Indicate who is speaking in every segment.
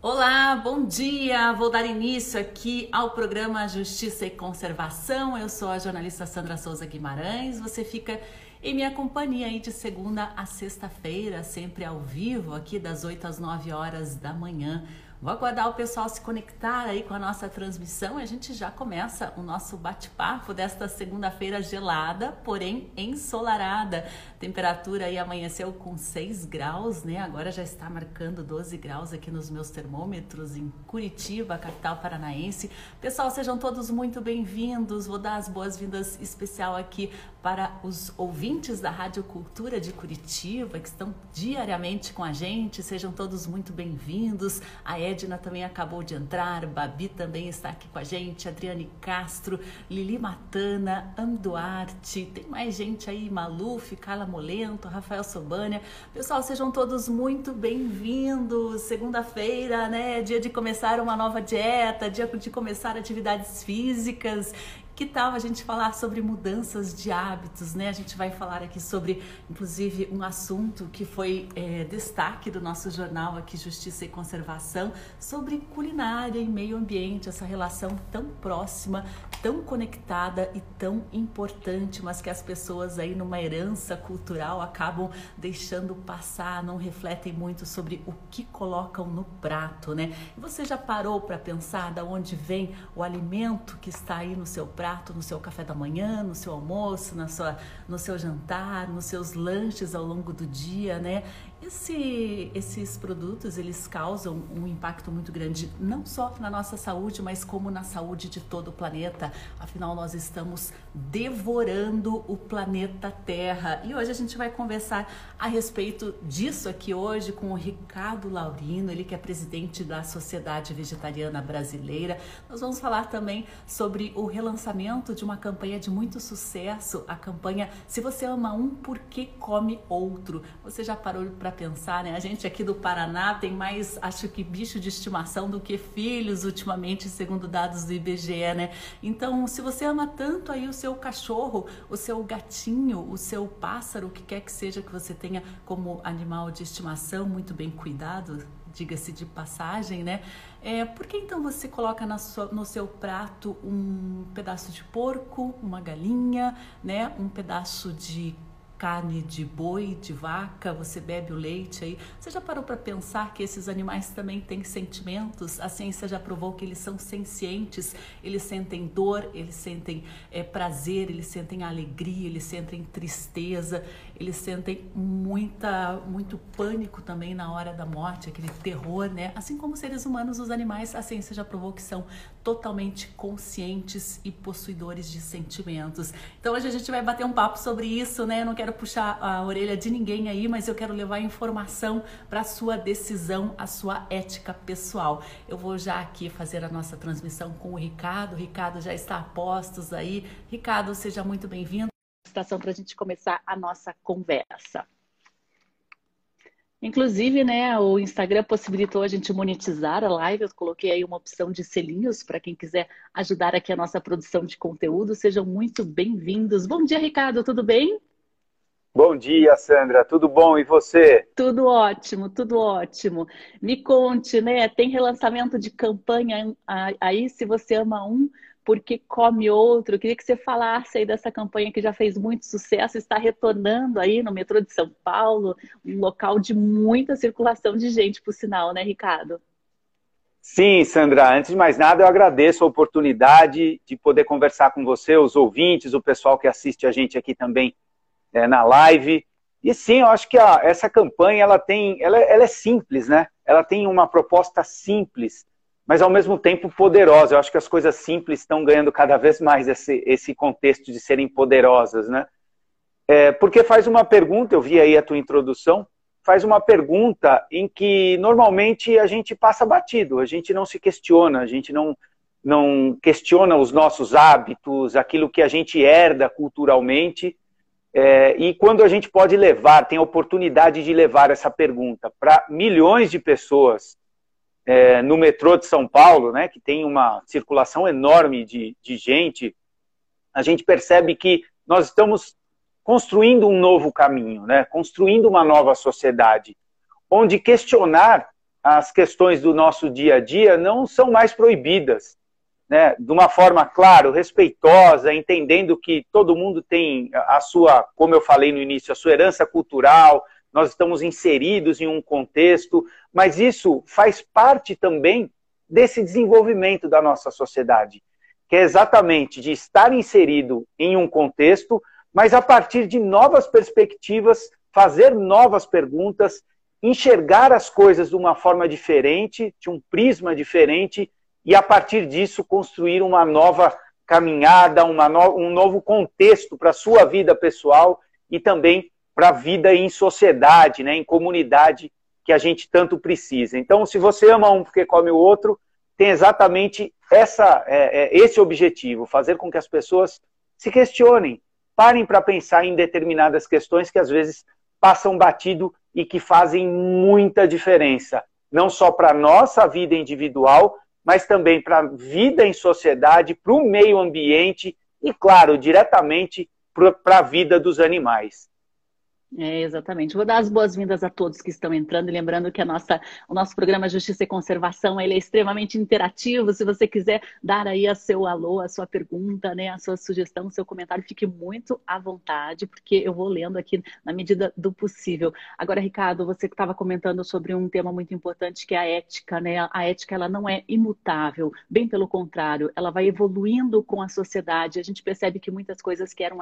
Speaker 1: Olá, bom dia! Vou dar início aqui ao programa Justiça e Conservação. Eu sou a jornalista Sandra Souza Guimarães. Você fica em minha companhia aí de segunda a sexta-feira, sempre ao vivo, aqui das 8 às 9 horas da manhã. Vou aguardar o pessoal se conectar aí com a nossa transmissão e a gente já começa o nosso bate-papo desta segunda-feira gelada, porém ensolarada. Temperatura aí amanheceu com 6 graus, né? Agora já está marcando 12 graus aqui nos meus termômetros em Curitiba, capital paranaense. Pessoal, sejam todos muito bem-vindos. Vou dar as boas-vindas especial aqui para os ouvintes da Rádio Cultura de Curitiba, que estão diariamente com a gente. Sejam todos muito bem-vindos. A Edna também acabou de entrar, Babi também está aqui com a gente, Adriane Castro, Lili Matana, Anduarte, tem mais gente aí, Maluf, Carla Molento, Rafael Sobânia. Pessoal, sejam todos muito bem-vindos. Segunda-feira, né? Dia de começar uma nova dieta, dia de começar atividades físicas. Que tal a gente falar sobre mudanças de hábitos, né? A gente vai falar aqui sobre, inclusive, um assunto que foi é, destaque do nosso jornal aqui, Justiça e Conservação, sobre culinária e meio ambiente, essa relação tão próxima, tão conectada e tão importante, mas que as pessoas aí numa herança cultural acabam deixando passar, não refletem muito sobre o que colocam no prato, né? você já parou para pensar da onde vem o alimento que está aí no seu prato? Prato no seu café da manhã, no seu almoço, na sua, no seu jantar, nos seus lanches ao longo do dia, né? Esse, esses produtos eles causam um impacto muito grande não só na nossa saúde, mas como na saúde de todo o planeta. Afinal, nós estamos devorando o planeta Terra. E hoje a gente vai conversar a respeito disso aqui hoje com o Ricardo Laurino, ele que é presidente da Sociedade Vegetariana Brasileira. Nós vamos falar também sobre o relançamento de uma campanha de muito sucesso, a campanha Se você ama um, por que come outro? Você já parou para pensar, né? A gente aqui do Paraná tem mais, acho que, bicho de estimação do que filhos ultimamente, segundo dados do IBGE, né? Então, se você ama tanto aí o seu cachorro, o seu gatinho, o seu pássaro, o que quer que seja que você tenha como animal de estimação, muito bem cuidado, diga-se de passagem, né? É, por que então você coloca sua, no seu prato um pedaço de porco, uma galinha, né? Um pedaço de carne de boi, de vaca, você bebe o leite aí. Você já parou para pensar que esses animais também têm sentimentos? A ciência já provou que eles são sencientes, eles sentem dor, eles sentem é, prazer, eles sentem alegria, eles sentem tristeza, eles sentem muita, muito pânico também na hora da morte, aquele terror, né? Assim como seres humanos, os animais, a ciência já provou que são totalmente conscientes e possuidores de sentimentos. Então hoje a gente vai bater um papo sobre isso, né? Eu não quero puxar a orelha de ninguém aí, mas eu quero levar informação para a sua decisão, a sua ética pessoal. Eu vou já aqui fazer a nossa transmissão com o Ricardo. O Ricardo já está a postos aí. Ricardo, seja muito bem-vindo. Para a gente começar a nossa conversa. Inclusive, né, o Instagram possibilitou a gente monetizar a live. Eu coloquei aí uma opção de selinhos para quem quiser ajudar aqui a nossa produção de conteúdo. Sejam muito bem-vindos. Bom dia, Ricardo, tudo bem?
Speaker 2: Bom dia, Sandra. Tudo bom? E você?
Speaker 1: Tudo ótimo, tudo ótimo. Me conte, né? Tem relançamento de campanha aí, se você ama um, porque come outro. Eu queria que você falasse aí dessa campanha que já fez muito sucesso, está retornando aí no metrô de São Paulo, um local de muita circulação de gente, por sinal, né, Ricardo?
Speaker 2: Sim, Sandra. Antes de mais nada, eu agradeço a oportunidade de poder conversar com você, os ouvintes, o pessoal que assiste a gente aqui também é, na live. E sim, eu acho que a, essa campanha ela tem, ela, ela, é simples, né? Ela tem uma proposta simples, mas ao mesmo tempo poderosa. Eu acho que as coisas simples estão ganhando cada vez mais esse, esse contexto de serem poderosas, né? É, porque faz uma pergunta, eu vi aí a tua introdução, faz uma pergunta em que normalmente a gente passa batido, a gente não se questiona, a gente não, não questiona os nossos hábitos, aquilo que a gente herda culturalmente, é, e quando a gente pode levar, tem a oportunidade de levar essa pergunta para milhões de pessoas é, no metrô de São Paulo, né, que tem uma circulação enorme de, de gente, a gente percebe que nós estamos construindo um novo caminho, né, construindo uma nova sociedade, onde questionar as questões do nosso dia a dia não são mais proibidas, né? De uma forma, claro, respeitosa, entendendo que todo mundo tem a sua, como eu falei no início, a sua herança cultural, nós estamos inseridos em um contexto, mas isso faz parte também desse desenvolvimento da nossa sociedade, que é exatamente de estar inserido em um contexto, mas a partir de novas perspectivas, fazer novas perguntas, enxergar as coisas de uma forma diferente, de um prisma diferente, e a partir disso construir uma nova caminhada, uma no... um novo contexto para a sua vida pessoal e também para a vida em sociedade, né, em comunidade que a gente tanto precisa. Então, se você ama um porque come o outro, tem exatamente essa, é, é, esse objetivo, fazer com que as pessoas se questionem, parem para pensar em determinadas questões que às vezes passam batido e que fazem muita diferença, não só para a nossa vida individual, mas também para a vida em sociedade, para o meio ambiente e, claro, diretamente para a vida dos animais.
Speaker 1: É, exatamente. Vou dar as boas-vindas a todos que estão entrando, lembrando que a nossa, o nosso programa Justiça e Conservação ele é extremamente interativo. Se você quiser dar aí a seu alô, a sua pergunta, né, a sua sugestão, o seu comentário, fique muito à vontade, porque eu vou lendo aqui na medida do possível. Agora, Ricardo, você que estava comentando sobre um tema muito importante que é a ética, né? A ética ela não é imutável, bem pelo contrário, ela vai evoluindo com a sociedade. A gente percebe que muitas coisas que eram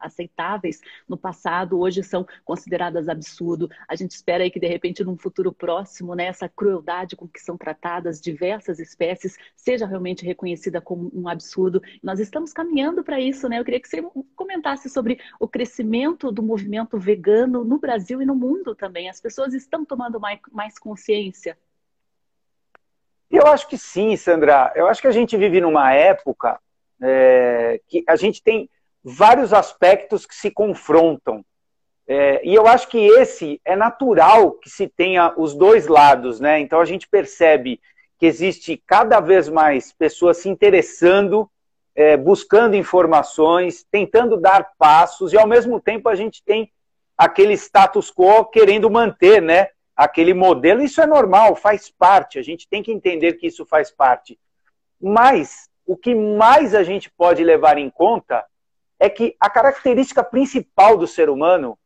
Speaker 1: aceitáveis no passado hoje são consideradas absurdo. A gente espera aí que, de repente, num futuro próximo, né, essa crueldade com que são tratadas diversas espécies seja realmente reconhecida como um absurdo. Nós estamos caminhando para isso, né? Eu queria que você comentasse sobre o crescimento do movimento vegano no Brasil e no mundo também. As pessoas estão tomando mais, mais consciência?
Speaker 2: Eu acho que sim, Sandra. Eu acho que a gente vive numa época é, que a gente tem vários aspectos que se confrontam. É, e eu acho que esse é natural que se tenha os dois lados, né? Então a gente percebe que existe cada vez mais pessoas se interessando, é, buscando informações, tentando dar passos, e ao mesmo tempo a gente tem aquele status quo querendo manter, né? Aquele modelo. Isso é normal, faz parte, a gente tem que entender que isso faz parte. Mas o que mais a gente pode levar em conta é que a característica principal do ser humano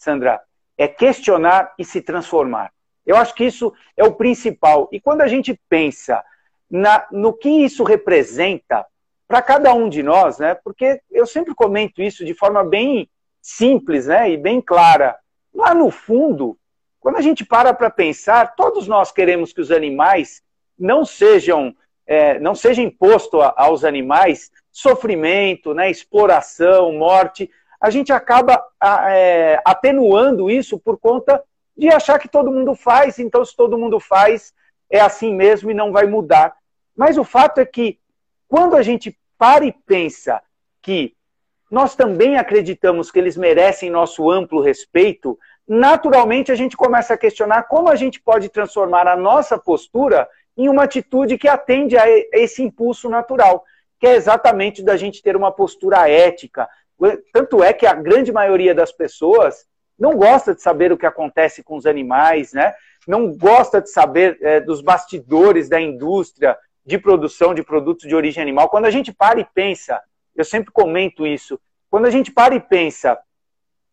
Speaker 2: Sandra, é questionar e se transformar. Eu acho que isso é o principal. E quando a gente pensa na, no que isso representa para cada um de nós, né? Porque eu sempre comento isso de forma bem simples, né? E bem clara. Lá no fundo, quando a gente para para pensar, todos nós queremos que os animais não sejam, é, não seja imposto a, aos animais sofrimento, né? Exploração, morte a gente acaba é, atenuando isso por conta de achar que todo mundo faz, então se todo mundo faz, é assim mesmo e não vai mudar. Mas o fato é que quando a gente para e pensa que nós também acreditamos que eles merecem nosso amplo respeito, naturalmente a gente começa a questionar como a gente pode transformar a nossa postura em uma atitude que atende a esse impulso natural, que é exatamente da gente ter uma postura ética, tanto é que a grande maioria das pessoas não gosta de saber o que acontece com os animais, né? não gosta de saber é, dos bastidores da indústria de produção de produtos de origem animal. Quando a gente para e pensa, eu sempre comento isso, quando a gente para e pensa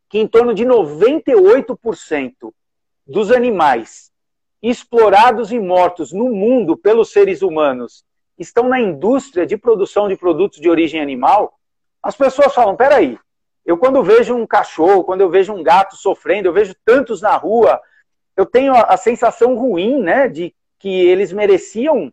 Speaker 2: que em torno de 98% dos animais explorados e mortos no mundo pelos seres humanos estão na indústria de produção de produtos de origem animal, as pessoas falam: peraí, eu quando vejo um cachorro, quando eu vejo um gato sofrendo, eu vejo tantos na rua, eu tenho a, a sensação ruim, né, de que eles mereciam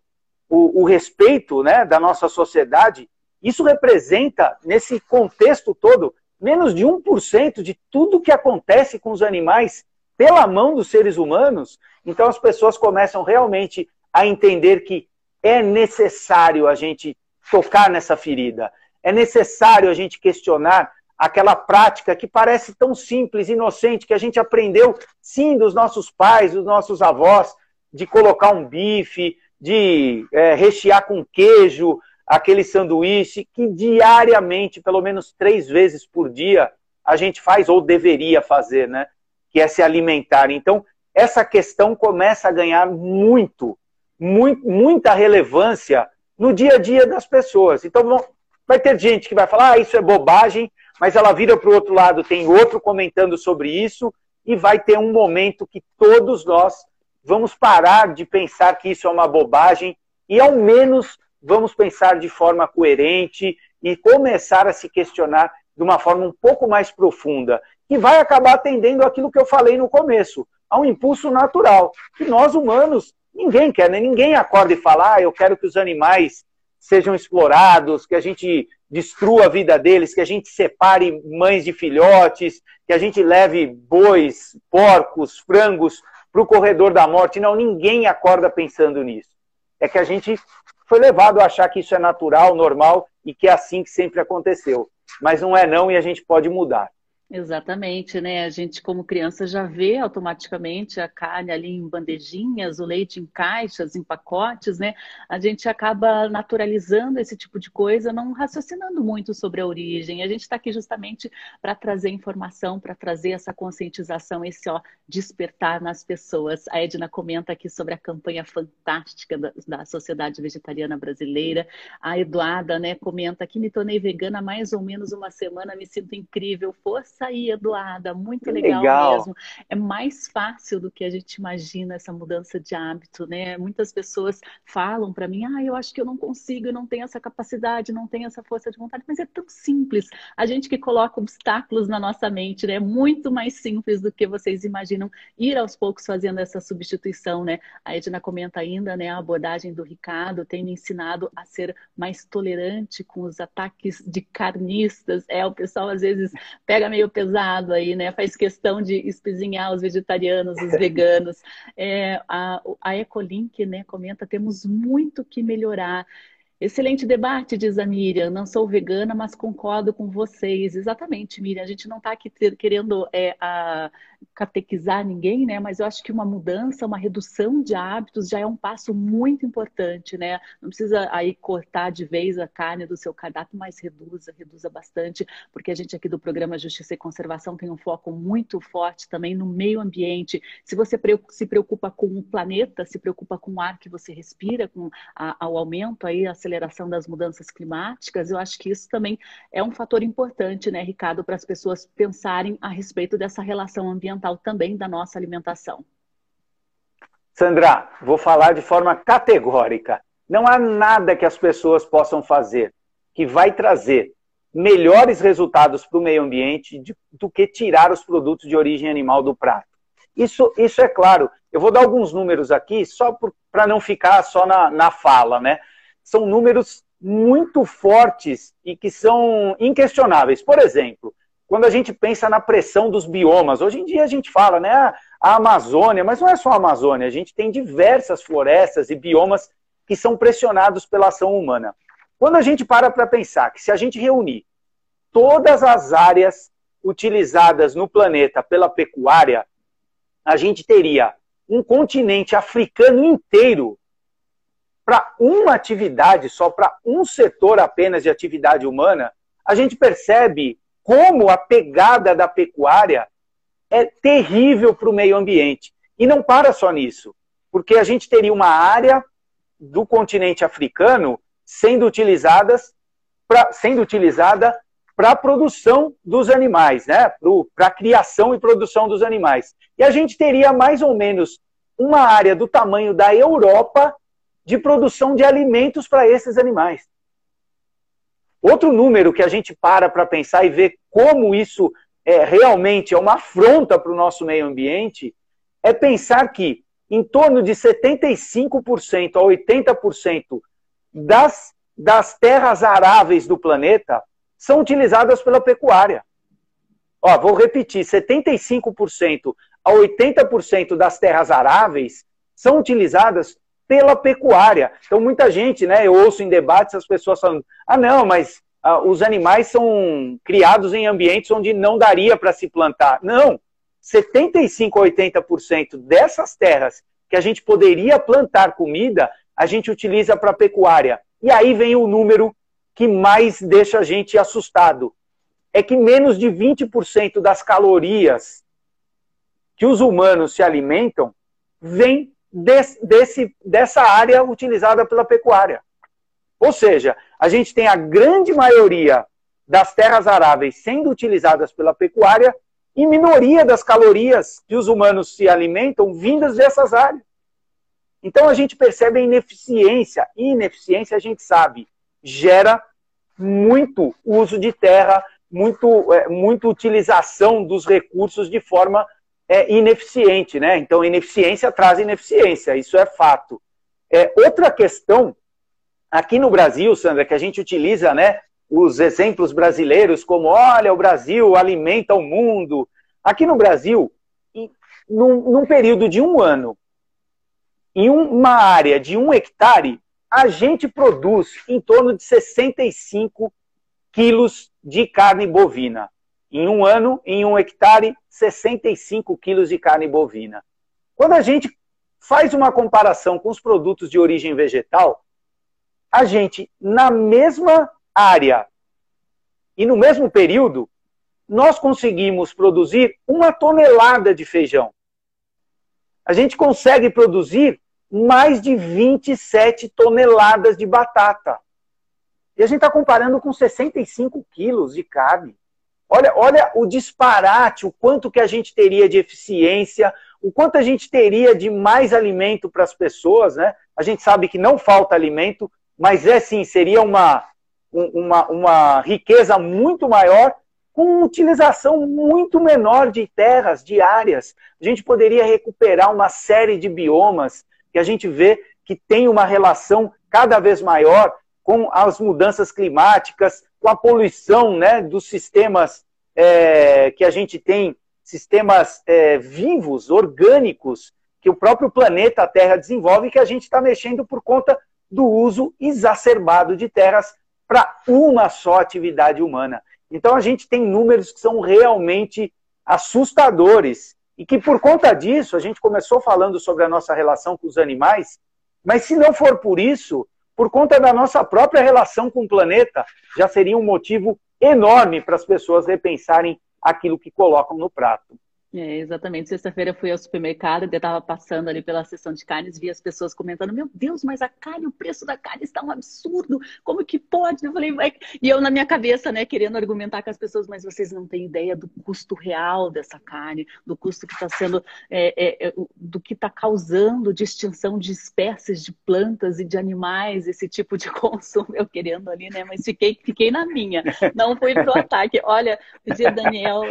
Speaker 2: o, o respeito, né, da nossa sociedade. Isso representa, nesse contexto todo, menos de 1% de tudo que acontece com os animais pela mão dos seres humanos. Então as pessoas começam realmente a entender que é necessário a gente tocar nessa ferida é necessário a gente questionar aquela prática que parece tão simples, inocente, que a gente aprendeu, sim, dos nossos pais, dos nossos avós, de colocar um bife, de é, rechear com queijo aquele sanduíche, que diariamente, pelo menos três vezes por dia, a gente faz ou deveria fazer, né? Que é se alimentar. Então, essa questão começa a ganhar muito, muito muita relevância no dia a dia das pessoas. Então, vai ter gente que vai falar, ah, isso é bobagem, mas ela vira para o outro lado, tem outro comentando sobre isso, e vai ter um momento que todos nós vamos parar de pensar que isso é uma bobagem e, ao menos, vamos pensar de forma coerente e começar a se questionar de uma forma um pouco mais profunda, que vai acabar atendendo aquilo que eu falei no começo, a um impulso natural, que nós humanos, ninguém quer, né? ninguém acorda e fala, ah, eu quero que os animais sejam explorados, que a gente destrua a vida deles, que a gente separe mães de filhotes, que a gente leve bois, porcos, frangos para o corredor da morte. Não, ninguém acorda pensando nisso. É que a gente foi levado a achar que isso é natural, normal e que é assim que sempre aconteceu. Mas não é não e a gente pode mudar.
Speaker 1: Exatamente, né? A gente, como criança, já vê automaticamente a carne ali em bandejinhas, o leite em caixas, em pacotes, né? A gente acaba naturalizando esse tipo de coisa, não raciocinando muito sobre a origem. A gente está aqui justamente para trazer informação, para trazer essa conscientização, esse ó, despertar nas pessoas. A Edna comenta aqui sobre a campanha fantástica da, da Sociedade Vegetariana Brasileira. A Eduarda, né, comenta que me tornei vegana há mais ou menos uma semana, me sinto incrível, força aí, Eduarda, muito legal, legal, mesmo. É mais fácil do que a gente imagina essa mudança de hábito, né? Muitas pessoas falam para mim, ah, eu acho que eu não consigo, eu não tenho essa capacidade, não tenho essa força de vontade, mas é tão simples. A gente que coloca obstáculos na nossa mente, né? É muito mais simples do que vocês imaginam ir aos poucos fazendo essa substituição, né? A Edna comenta ainda, né, a abordagem do Ricardo tem me ensinado a ser mais tolerante com os ataques de carnistas. É, o pessoal às vezes pega meio meio pesado aí, né? Faz questão de espizinhar os vegetarianos, os veganos. É, a, a Ecolink, né, comenta, temos muito que melhorar. Excelente debate, diz a Miriam. Não sou vegana, mas concordo com vocês. Exatamente, Miriam. A gente não está aqui querendo é, a, catequizar ninguém, né? Mas eu acho que uma mudança, uma redução de hábitos já é um passo muito importante, né? Não precisa aí cortar de vez a carne do seu cardápio, mas reduza, reduza bastante, porque a gente aqui do programa Justiça e Conservação tem um foco muito forte também no meio ambiente. Se você se preocupa com o planeta, se preocupa com o ar que você respira, com a, o aumento aí, a aceleração das mudanças climáticas, eu acho que isso também é um fator importante, né, Ricardo, para as pessoas pensarem a respeito dessa relação ambiental também da nossa alimentação.
Speaker 2: Sandra, vou falar de forma categórica. Não há nada que as pessoas possam fazer que vai trazer melhores resultados para o meio ambiente do que tirar os produtos de origem animal do prato. Isso, isso é claro. Eu vou dar alguns números aqui, só para não ficar só na, na fala, né? São números muito fortes e que são inquestionáveis. Por exemplo, quando a gente pensa na pressão dos biomas. Hoje em dia a gente fala, né, a Amazônia, mas não é só a Amazônia, a gente tem diversas florestas e biomas que são pressionados pela ação humana. Quando a gente para para pensar que se a gente reunir todas as áreas utilizadas no planeta pela pecuária, a gente teria um continente africano inteiro para uma atividade, só para um setor apenas de atividade humana, a gente percebe como a pegada da pecuária é terrível para o meio ambiente. E não para só nisso, porque a gente teria uma área do continente africano sendo utilizadas pra, sendo utilizada para a produção dos animais, né? para a criação e produção dos animais. E a gente teria mais ou menos uma área do tamanho da Europa de produção de alimentos para esses animais. Outro número que a gente para para pensar e ver como isso é, realmente é uma afronta para o nosso meio ambiente é pensar que em torno de 75% a 80% das, das terras aráveis do planeta são utilizadas pela pecuária. Ó, vou repetir: 75% a 80% das terras aráveis são utilizadas pela pecuária. Então, muita gente, né, eu ouço em debates as pessoas falando: ah, não, mas ah, os animais são criados em ambientes onde não daria para se plantar. Não! 75% a 80% dessas terras que a gente poderia plantar comida, a gente utiliza para pecuária. E aí vem o número que mais deixa a gente assustado. É que menos de 20% das calorias que os humanos se alimentam vem desse, desse, dessa área utilizada pela pecuária. Ou seja, a gente tem a grande maioria das terras aráveis sendo utilizadas pela pecuária e minoria das calorias que os humanos se alimentam vindas dessas áreas. Então a gente percebe a ineficiência. E ineficiência, a gente sabe, gera muito uso de terra, muito, é, muito utilização dos recursos de forma é, ineficiente. Né? Então, ineficiência traz ineficiência, isso é fato. É, outra questão, aqui no Brasil, Sandra, que a gente utiliza né, os exemplos brasileiros como, olha, o Brasil alimenta o mundo. Aqui no Brasil, num, num período de um ano, em uma área de um hectare, a gente produz em torno de 65 quilos de carne bovina. Em um ano, em um hectare, 65 quilos de carne bovina. Quando a gente faz uma comparação com os produtos de origem vegetal, a gente, na mesma área e no mesmo período, nós conseguimos produzir uma tonelada de feijão. A gente consegue produzir mais de 27 toneladas de batata. E a gente está comparando com 65 quilos de carne. Olha, olha o disparate, o quanto que a gente teria de eficiência, o quanto a gente teria de mais alimento para as pessoas, né? A gente sabe que não falta alimento, mas é sim, seria uma, uma, uma riqueza muito maior com utilização muito menor de terras, de áreas. A gente poderia recuperar uma série de biomas que a gente vê que tem uma relação cada vez maior com as mudanças climáticas, com a poluição né, dos sistemas é, que a gente tem, sistemas é, vivos, orgânicos, que o próprio planeta Terra desenvolve que a gente está mexendo por conta do uso exacerbado de terras para uma só atividade humana. Então a gente tem números que são realmente assustadores e que por conta disso a gente começou falando sobre a nossa relação com os animais, mas se não for por isso, por conta da nossa própria relação com o planeta, já seria um motivo enorme para as pessoas repensarem aquilo que colocam no prato.
Speaker 1: É, exatamente. Sexta-feira eu fui ao supermercado, eu estava passando ali pela seção de carnes, vi as pessoas comentando: Meu Deus, mas a carne, o preço da carne está um absurdo, como que pode? Eu falei, Vai... e eu na minha cabeça, né, querendo argumentar com as pessoas, mas vocês não têm ideia do custo real dessa carne, do custo que está sendo, é, é, é do que está causando de extinção de espécies de plantas e de animais, esse tipo de consumo, eu querendo ali, né, mas fiquei, fiquei na minha, não fui pro ataque. Olha, o dia Daniel,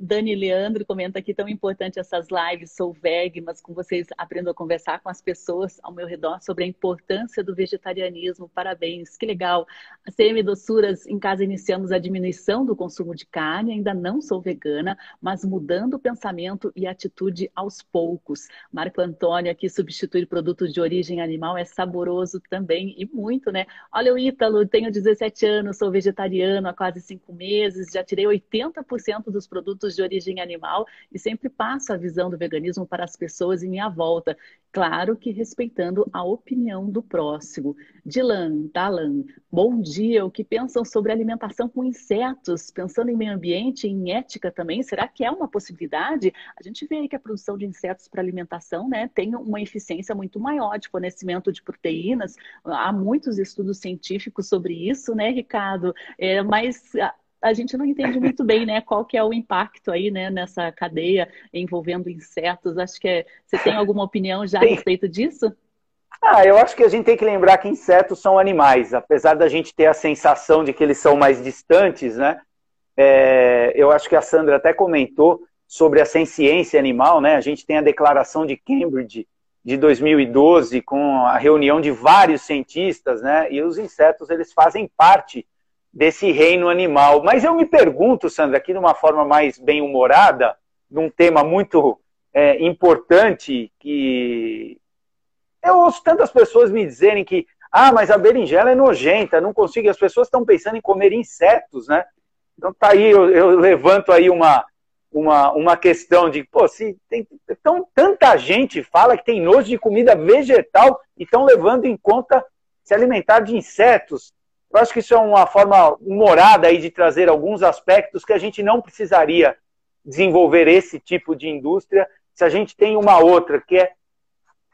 Speaker 1: Dani Leandro comenta aqui tão importante essas lives, sou veg, mas com vocês aprendo a conversar com as pessoas ao meu redor sobre a importância do vegetarianismo. Parabéns, que legal. A CM Doçuras, em casa iniciamos a diminuição do consumo de carne, ainda não sou vegana, mas mudando o pensamento e atitude aos poucos. Marco Antônio aqui substituir produtos de origem animal é saboroso também e muito, né? Olha o Ítalo, tenho 17 anos, sou vegetariano há quase 5 meses, já tirei 80% dos produtos de origem animal e sempre passo a visão do veganismo para as pessoas em minha volta. Claro que respeitando a opinião do próximo. Dilan, Dalan, bom dia. O que pensam sobre alimentação com insetos? Pensando em meio ambiente em ética também, será que é uma possibilidade? A gente vê aí que a produção de insetos para alimentação né, tem uma eficiência muito maior de fornecimento de proteínas. Há muitos estudos científicos sobre isso, né, Ricardo? É, mas a gente não entende muito bem, né, qual que é o impacto aí, né, nessa cadeia envolvendo insetos. Acho que é, você tem alguma opinião já a respeito disso?
Speaker 2: Ah, eu acho que a gente tem que lembrar que insetos são animais, apesar da gente ter a sensação de que eles são mais distantes, né? É, eu acho que a Sandra até comentou sobre a ciência animal, né? A gente tem a declaração de Cambridge de 2012 com a reunião de vários cientistas, né? E os insetos eles fazem parte desse reino animal. Mas eu me pergunto, Sandra, aqui de uma forma mais bem-humorada, num tema muito é, importante, que eu ouço tantas pessoas me dizerem que ah, mas a berinjela é nojenta, não consigo. As pessoas estão pensando em comer insetos, né? Então tá aí, eu, eu levanto aí uma, uma, uma questão de, pô, se tem tão, tanta gente fala que tem nojo de comida vegetal e estão levando em conta se alimentar de insetos. Eu acho que isso é uma forma humorada aí de trazer alguns aspectos que a gente não precisaria desenvolver esse tipo de indústria se a gente tem uma outra que é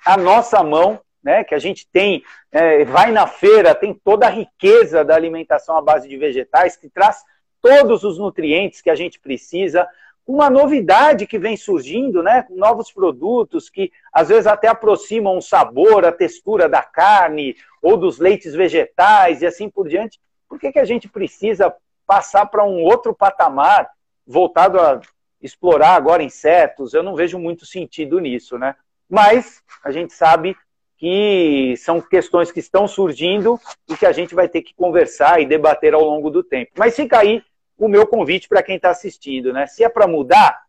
Speaker 2: a nossa mão, né, que a gente tem, é, vai na feira, tem toda a riqueza da alimentação à base de vegetais, que traz todos os nutrientes que a gente precisa, uma novidade que vem surgindo, né, novos produtos que às vezes até aproximam o sabor, a textura da carne ou dos leites vegetais e assim por diante. Por que, que a gente precisa passar para um outro patamar voltado a explorar agora insetos? Eu não vejo muito sentido nisso, né? Mas a gente sabe que são questões que estão surgindo e que a gente vai ter que conversar e debater ao longo do tempo. Mas fica aí o meu convite para quem está assistindo, né? Se é para mudar,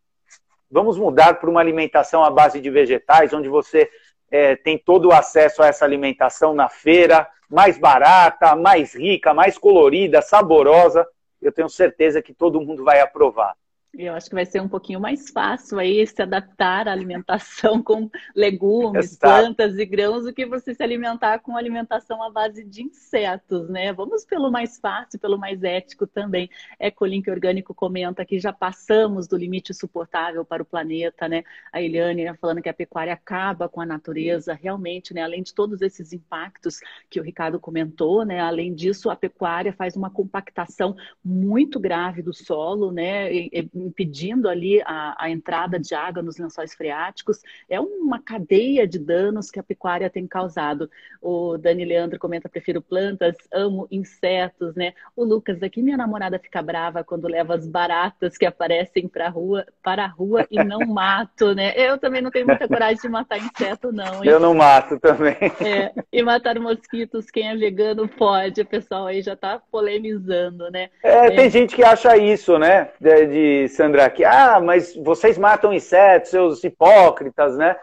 Speaker 2: vamos mudar para uma alimentação à base de vegetais, onde você é, tem todo o acesso a essa alimentação na feira, mais barata, mais rica, mais colorida, saborosa. Eu tenho certeza que todo mundo vai aprovar.
Speaker 1: Eu acho que vai ser um pouquinho mais fácil aí se adaptar à alimentação com legumes, Exato. plantas e grãos do que você se alimentar com alimentação à base de insetos, né? Vamos pelo mais fácil, pelo mais ético também. Ecolink Orgânico comenta que já passamos do limite suportável para o planeta, né? A Eliane falando que a pecuária acaba com a natureza, realmente, né? Além de todos esses impactos que o Ricardo comentou, né? Além disso, a pecuária faz uma compactação muito grave do solo, né? E, impedindo ali a, a, entrada de água nos lençóis freáticos. É uma cadeia de danos que a pecuária tem causado. O Dani Leandro comenta: prefiro plantas, amo insetos, né? O Lucas aqui, minha namorada fica brava quando leva as baratas que aparecem para rua, para a rua e não mato, né? Eu também não tenho muita coragem de matar inseto, não.
Speaker 2: Hein? Eu não mato também.
Speaker 1: É, e matar mosquitos, quem é vegano pode. O pessoal aí já está polemizando, né?
Speaker 2: É, é, tem gente que acha isso, né? De, de Sandra, que, ah, mas vocês matam insetos, seus hipócritas, né?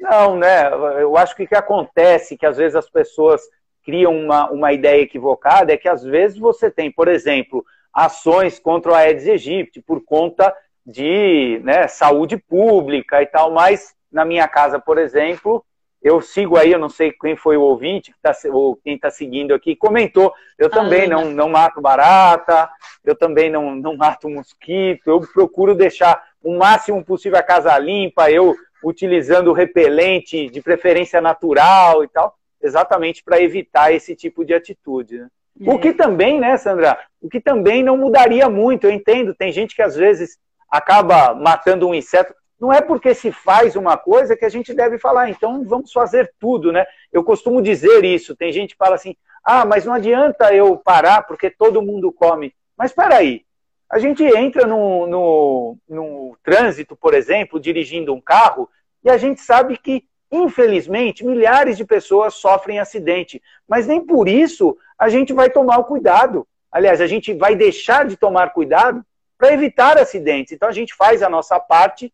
Speaker 2: Não, né? Eu acho que o que acontece, que às vezes as pessoas criam uma, uma ideia equivocada, é que às vezes você tem, por exemplo, ações contra a Aedes aegypti por conta de né, saúde pública e tal, mas na minha casa, por exemplo, eu sigo aí, eu não sei quem foi o ouvinte, tá, ou quem está seguindo aqui, comentou. Eu também não, não mato barata, eu também não, não mato mosquito, eu procuro deixar o máximo possível a casa limpa, eu utilizando repelente de preferência natural e tal, exatamente para evitar esse tipo de atitude. Né? É. O que também, né, Sandra? O que também não mudaria muito, eu entendo. Tem gente que às vezes acaba matando um inseto não é porque se faz uma coisa que a gente deve falar, então vamos fazer tudo, né? Eu costumo dizer isso, tem gente que fala assim, ah, mas não adianta eu parar porque todo mundo come. Mas espera aí, a gente entra no, no, no trânsito, por exemplo, dirigindo um carro, e a gente sabe que, infelizmente, milhares de pessoas sofrem acidente, mas nem por isso a gente vai tomar o cuidado. Aliás, a gente vai deixar de tomar cuidado para evitar acidentes. Então a gente faz a nossa parte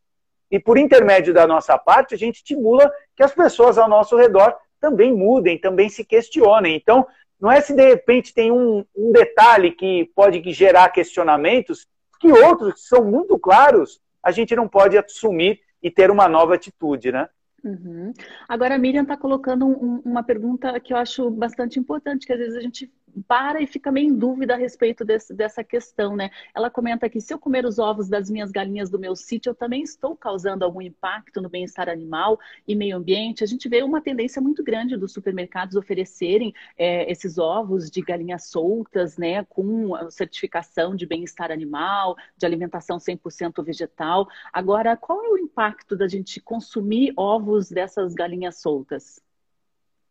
Speaker 2: e por intermédio da nossa parte, a gente estimula que as pessoas ao nosso redor também mudem, também se questionem. Então, não é se de repente tem um, um detalhe que pode gerar questionamentos, que outros que são muito claros, a gente não pode assumir e ter uma nova atitude, né?
Speaker 1: Uhum. Agora, a Miriam está colocando um, uma pergunta que eu acho bastante importante, que às vezes a gente para e fica meio em dúvida a respeito desse, dessa questão, né? Ela comenta que se eu comer os ovos das minhas galinhas do meu sítio, eu também estou causando algum impacto no bem-estar animal e meio ambiente. A gente vê uma tendência muito grande dos supermercados oferecerem é, esses ovos de galinhas soltas, né? Com certificação de bem-estar animal, de alimentação 100% vegetal. Agora, qual é o impacto da gente consumir ovos dessas galinhas soltas?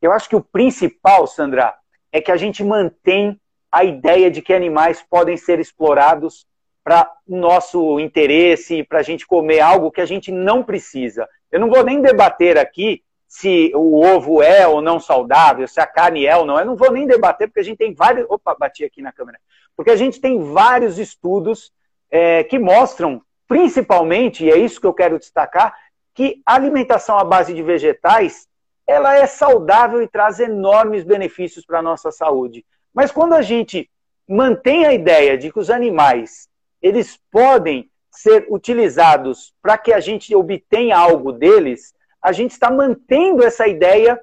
Speaker 2: Eu acho que o principal, Sandra, é que a gente mantém a ideia de que animais podem ser explorados para nosso interesse, para a gente comer algo que a gente não precisa. Eu não vou nem debater aqui se o ovo é ou não saudável, se a carne é ou não. Eu não vou nem debater, porque a gente tem vários. Opa, bati aqui na câmera. Porque a gente tem vários estudos é, que mostram, principalmente, e é isso que eu quero destacar, que a alimentação à base de vegetais ela é saudável e traz enormes benefícios para a nossa saúde. Mas quando a gente mantém a ideia de que os animais eles podem ser utilizados para que a gente obtenha algo deles, a gente está mantendo essa ideia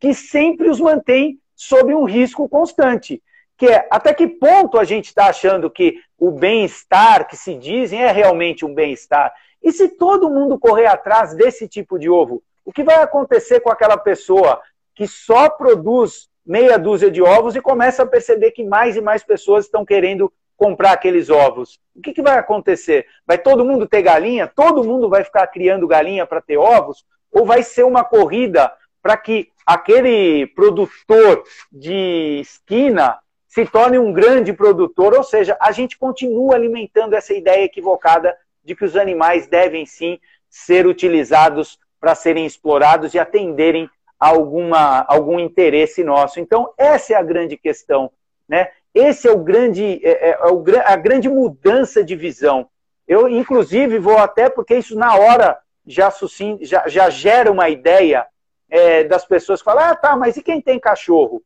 Speaker 2: que sempre os mantém sob um risco constante. Que é até que ponto a gente está achando que o bem-estar que se dizem é realmente um bem-estar. E se todo mundo correr atrás desse tipo de ovo, o que vai acontecer com aquela pessoa que só produz meia dúzia de ovos e começa a perceber que mais e mais pessoas estão querendo comprar aqueles ovos? O que, que vai acontecer? Vai todo mundo ter galinha? Todo mundo vai ficar criando galinha para ter ovos? Ou vai ser uma corrida para que aquele produtor de esquina se torne um grande produtor, ou seja, a gente continua alimentando essa ideia equivocada de que os animais devem sim ser utilizados para serem explorados e atenderem alguma, algum interesse nosso. Então, essa é a grande questão. Né? Esse é o grande, é, é, é o, a grande mudança de visão. Eu, inclusive, vou até porque isso na hora já, já, já gera uma ideia é, das pessoas que ah, tá, mas e quem tem cachorro?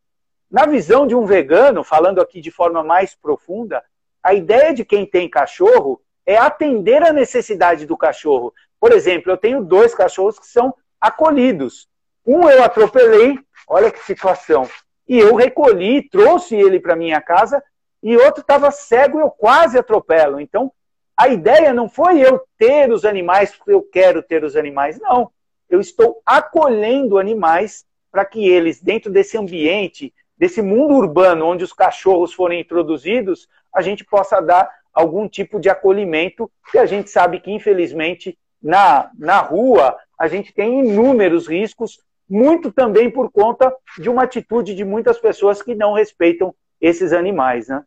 Speaker 2: Na visão de um vegano, falando aqui de forma mais profunda, a ideia de quem tem cachorro é atender a necessidade do cachorro. Por exemplo, eu tenho dois cachorros que são acolhidos. Um eu atropelei, olha que situação, e eu recolhi, trouxe ele para minha casa, e outro estava cego e eu quase atropelo. Então, a ideia não foi eu ter os animais porque eu quero ter os animais, não eu estou acolhendo animais para que eles, dentro desse ambiente, desse mundo urbano onde os cachorros forem introduzidos, a gente possa dar algum tipo de acolhimento, que a gente sabe que, infelizmente, na, na rua, a gente tem inúmeros riscos, muito também por conta de uma atitude de muitas pessoas que não respeitam esses animais, né?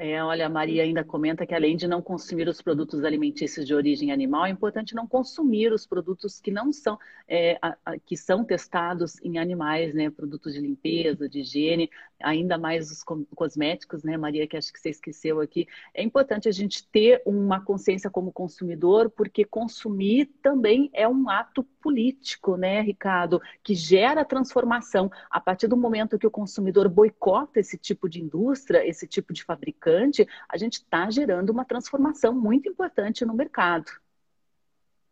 Speaker 1: É, olha, a Maria ainda comenta que além de não consumir os produtos alimentícios de origem animal, é importante não consumir os produtos que não são, é, a, a, que são testados em animais, né? Produtos de limpeza, de higiene, ainda mais os cosméticos, né, Maria, que acho que você esqueceu aqui. É importante a gente ter uma consciência como consumidor, porque consumir também é um ato político, né, Ricardo, que gera transformação. A partir do momento que o consumidor boicota esse tipo de indústria, esse tipo de fabricante, a gente está gerando uma transformação muito importante no mercado.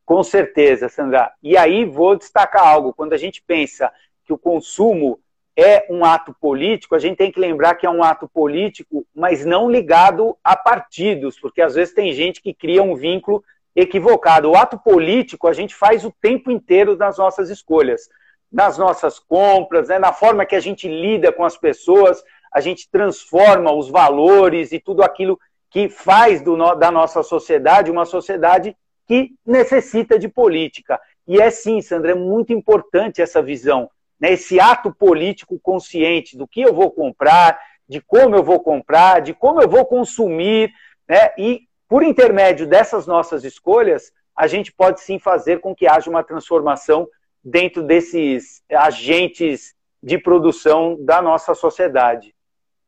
Speaker 2: Com certeza, Sandra. E aí vou destacar algo. Quando a gente pensa que o consumo é um ato político, a gente tem que lembrar que é um ato político, mas não ligado a partidos, porque às vezes tem gente que cria um vínculo equivocado. O ato político a gente faz o tempo inteiro nas nossas escolhas, nas nossas compras, né, na forma que a gente lida com as pessoas, a gente transforma os valores e tudo aquilo que faz do, da nossa sociedade uma sociedade que necessita de política. E é sim, Sandra, é muito importante essa visão, né, esse ato político consciente do que eu vou comprar, de como eu vou comprar, de como eu vou consumir, né, e por intermédio dessas nossas escolhas, a gente pode sim fazer com que haja uma transformação dentro desses agentes de produção da nossa sociedade.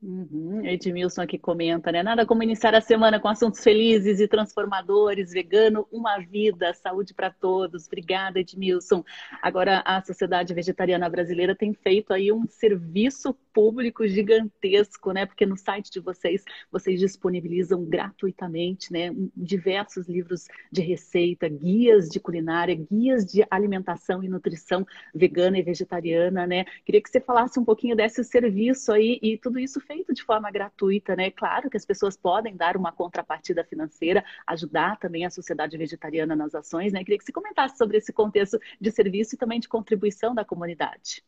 Speaker 1: Uhum. Edmilson aqui comenta, né? Nada como iniciar a semana com assuntos felizes e transformadores, vegano, uma vida, saúde para todos. Obrigada, Edmilson. Agora, a Sociedade Vegetariana Brasileira tem feito aí um serviço público gigantesco, né? Porque no site de vocês, vocês disponibilizam gratuitamente, né? Diversos livros de receita, guias de culinária, guias de alimentação e nutrição vegana e vegetariana, né? Queria que você falasse um pouquinho desse serviço aí e tudo isso feito de forma gratuita, né? Claro que as pessoas podem dar uma contrapartida financeira, ajudar também a sociedade vegetariana nas ações, né? Queria que você comentasse sobre esse contexto de serviço e também de contribuição da comunidade.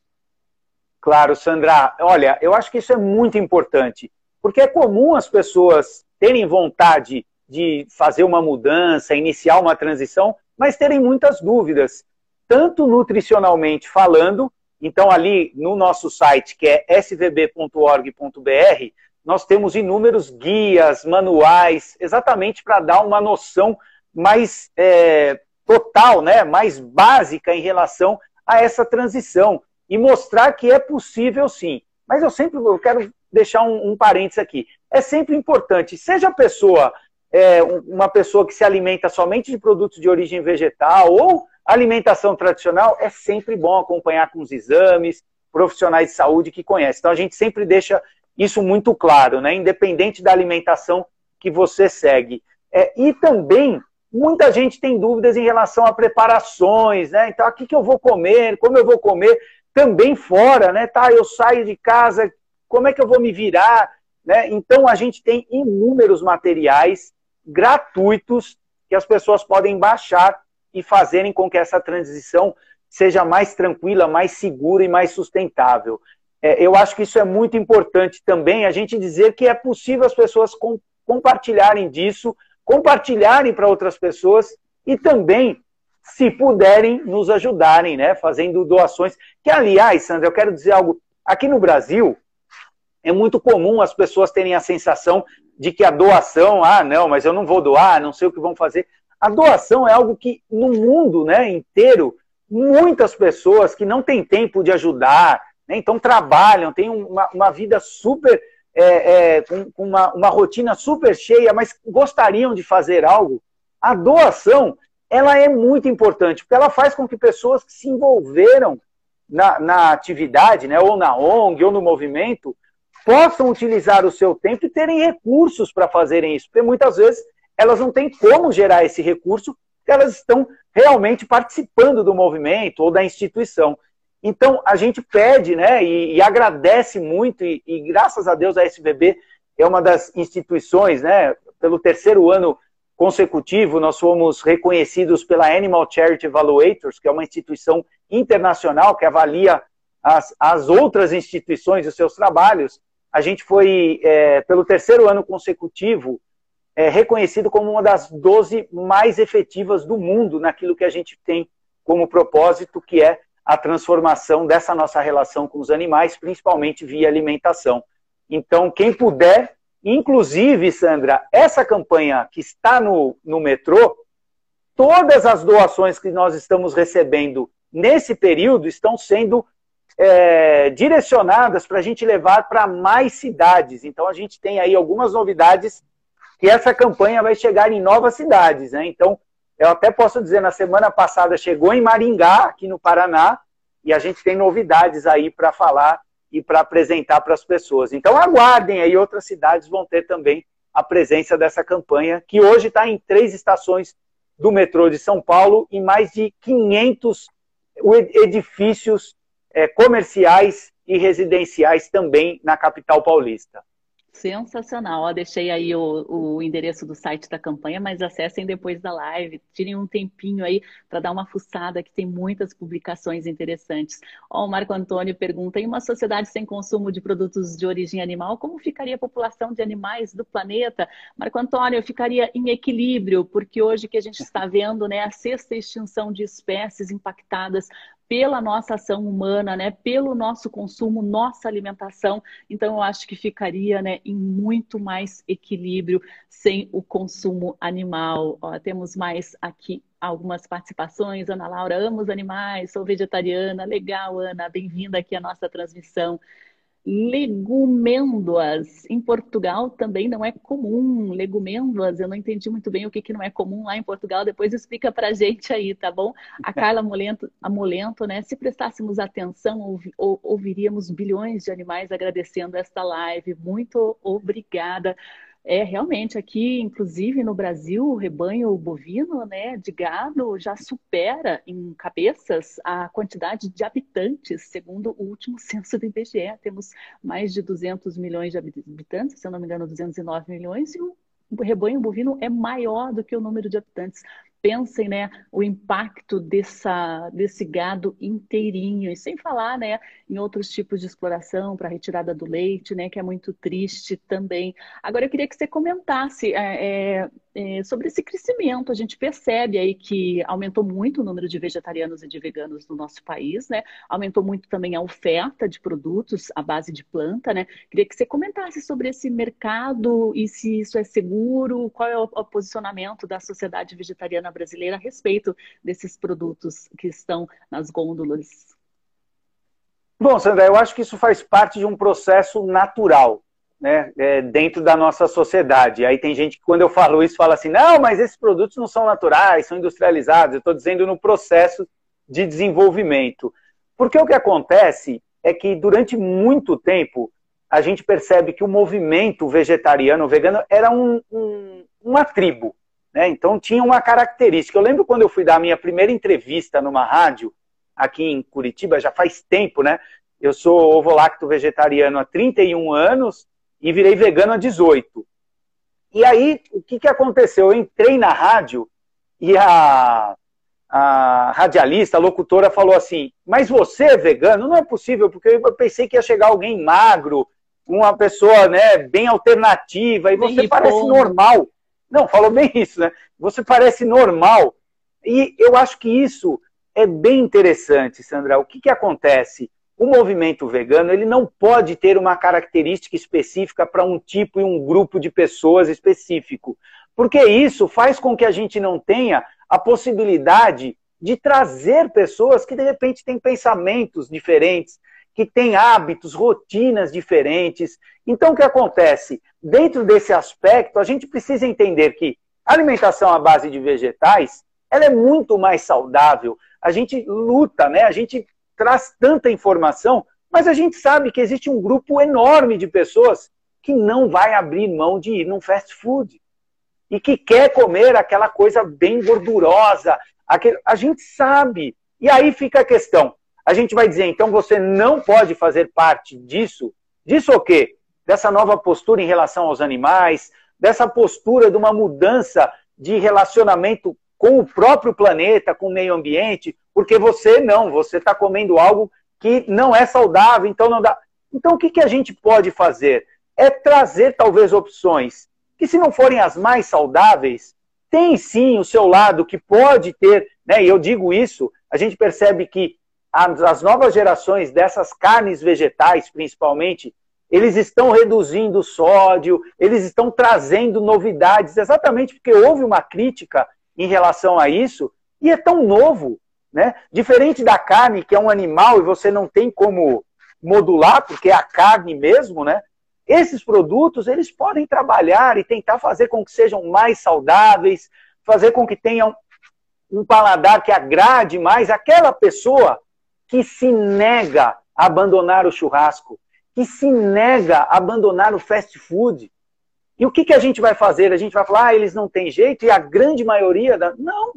Speaker 2: Claro, Sandra. Olha, eu acho que isso é muito importante, porque é comum as pessoas terem vontade de fazer uma mudança, iniciar uma transição, mas terem muitas dúvidas, tanto nutricionalmente falando, então ali no nosso site, que é svb.org.br, nós temos inúmeros guias, manuais, exatamente para dar uma noção mais é, total, né, mais básica em relação a essa transição e mostrar que é possível sim. Mas eu sempre eu quero deixar um, um parênteses aqui. É sempre importante, seja a pessoa é, uma pessoa que se alimenta somente de produtos de origem vegetal ou alimentação tradicional, é sempre bom acompanhar com os exames, profissionais de saúde que conhecem. Então a gente sempre deixa isso muito claro, né? independente da alimentação que você segue. É, e também muita gente tem dúvidas em relação a preparações, né? Então, o que, que eu vou comer, como eu vou comer também fora, né? Tá, eu saio de casa, como é que eu vou me virar? Né? Então a gente tem inúmeros materiais gratuitos que as pessoas podem baixar e fazerem com que essa transição seja mais tranquila, mais segura e mais sustentável. É, eu acho que isso é muito importante também, a gente dizer que é possível as pessoas com, compartilharem disso, compartilharem para outras pessoas e também, se puderem, nos ajudarem, né, fazendo doações. Que, aliás, Sandra, eu quero dizer algo. Aqui no Brasil, é muito comum as pessoas terem a sensação de que a doação, ah, não, mas eu não vou doar, não sei o que vão fazer. A doação é algo que no mundo né, inteiro, muitas pessoas que não têm tempo de ajudar, né, então trabalham, têm uma, uma vida super, é, é, com, uma, uma rotina super cheia, mas gostariam de fazer algo. A doação, ela é muito importante, porque ela faz com que pessoas que se envolveram na, na atividade, né, ou na ONG, ou no movimento, possam utilizar o seu tempo e terem recursos para fazerem isso. Porque muitas vezes elas não têm como gerar esse recurso, porque elas estão realmente participando do movimento ou da instituição. Então, a gente pede né, e, e agradece muito, e, e, graças a Deus a SBB é uma das instituições, né, pelo terceiro ano consecutivo, nós fomos reconhecidos pela Animal Charity Evaluators, que é uma instituição internacional que avalia as, as outras instituições e seus trabalhos a gente foi, é, pelo terceiro ano consecutivo, é, reconhecido como uma das 12 mais efetivas do mundo naquilo que a gente tem como propósito, que é a transformação dessa nossa relação com os animais, principalmente via alimentação. Então, quem puder, inclusive, Sandra, essa campanha que está no, no metrô, todas as doações que nós estamos recebendo nesse período estão sendo é, direcionadas para a gente levar para mais cidades. Então a gente tem aí algumas novidades que essa campanha vai chegar em novas cidades. Né? Então, eu até posso dizer, na semana passada chegou em Maringá, aqui no Paraná, e a gente tem novidades aí para falar e para apresentar para as pessoas. Então aguardem aí, outras cidades vão ter também a presença dessa campanha, que hoje está em três estações do metrô de São Paulo e mais de 500 edifícios é, comerciais e residenciais também na capital paulista.
Speaker 1: Sensacional. Ó, deixei aí o, o, endereço do site da campanha, mas acessem depois da live. Tirem um tempinho aí para dar uma fuçada, que tem muitas publicações interessantes. Ó, o Marco Antônio pergunta: em uma sociedade sem consumo de produtos de origem animal, como ficaria a população de animais do planeta? Marco Antônio, ficaria em equilíbrio, porque hoje que a gente está vendo né, a sexta extinção de espécies impactadas pela nossa ação humana, né, pelo nosso consumo, nossa alimentação. Então, eu acho que ficaria né, em muito mais equilíbrio sem o consumo animal. Ó, temos mais aqui algumas participações. Ana Laura, amo os animais, sou vegetariana. Legal, Ana, bem-vinda aqui à nossa transmissão legumêndoas. Em Portugal também não é comum legumêndoas. Eu não entendi muito bem o que, que não é comum lá em Portugal. Depois explica pra gente aí, tá bom? A Carla Molento, a Molento né? Se prestássemos atenção, ouviríamos bilhões de animais agradecendo esta live. Muito obrigada. É, realmente, aqui, inclusive no Brasil, o rebanho bovino né, de gado já supera em cabeças a quantidade de habitantes, segundo o último censo do IBGE. Temos mais de 200 milhões de habitantes, se eu não me engano, 209 milhões, e o rebanho bovino é maior do que o número de habitantes pensem né, o impacto dessa, desse gado inteirinho, e sem falar né, em outros tipos de exploração para retirada do leite, né, que é muito triste também. Agora eu queria que você comentasse é, é, é, sobre esse crescimento. A gente percebe aí que aumentou muito o número de vegetarianos e de veganos no nosso país, né? Aumentou muito também a oferta de produtos à base de planta, né? Queria que você comentasse sobre esse mercado e se isso é seguro, qual é o, o posicionamento da sociedade vegetariana brasileira a respeito desses produtos que estão nas gôndolas.
Speaker 2: Bom, Sandra, eu acho que isso faz parte de um processo natural né, é, dentro da nossa sociedade. Aí tem gente que, quando eu falo isso, fala assim: não, mas esses produtos não são naturais, são industrializados. Eu estou dizendo no processo de desenvolvimento. Porque o que acontece é que durante muito tempo a gente percebe que o movimento vegetariano, vegano, era um, um, uma tribo. Né? Então tinha uma característica. Eu lembro quando eu fui dar a minha primeira entrevista numa rádio, aqui em Curitiba, já faz tempo, né? Eu sou ovo-lacto vegetariano há 31 anos e virei vegano a 18. E aí, o que, que aconteceu? Eu entrei na rádio e a, a radialista, a locutora, falou assim: Mas você é vegano? Não é possível, porque eu pensei que ia chegar alguém magro, uma pessoa né, bem alternativa, e bem você parece normal. Não, falou bem isso, né? Você parece normal. E eu acho que isso é bem interessante, Sandra. O que, que acontece? O movimento vegano ele não pode ter uma característica específica para um tipo e um grupo de pessoas específico, porque isso faz com que a gente não tenha a possibilidade de trazer pessoas que de repente têm pensamentos diferentes, que têm hábitos, rotinas diferentes. Então, o que acontece? Dentro desse aspecto, a gente precisa entender que a alimentação à base de vegetais ela é muito mais saudável. A gente luta, né? A gente traz tanta informação, mas a gente sabe que existe um grupo enorme de pessoas que não vai abrir mão de ir num fast food e que quer comer aquela coisa bem gordurosa. Aquele... A gente sabe. E aí fica a questão. A gente vai dizer, então você não pode fazer parte disso. Disso o quê? Dessa nova postura em relação aos animais, dessa postura de uma mudança de relacionamento com o próprio planeta, com o meio ambiente, porque você não, você está comendo algo que não é saudável, então não dá. Então o que, que a gente pode fazer? É trazer talvez opções que, se não forem as mais saudáveis, tem sim o seu lado que pode ter, né? E eu digo isso, a gente percebe que as, as novas gerações dessas carnes vegetais, principalmente, eles estão reduzindo o sódio, eles estão trazendo novidades, exatamente porque houve uma crítica em relação a isso, e é tão novo, né? Diferente da carne, que é um animal e você não tem como modular, porque é a carne mesmo, né? Esses produtos, eles podem trabalhar e tentar fazer com que sejam mais saudáveis, fazer com que tenham um paladar que agrade mais aquela pessoa que se nega a abandonar o churrasco, que se nega a abandonar o fast food, e o que, que a gente vai fazer? A gente vai falar, ah, eles não têm jeito, e a grande maioria da. Não.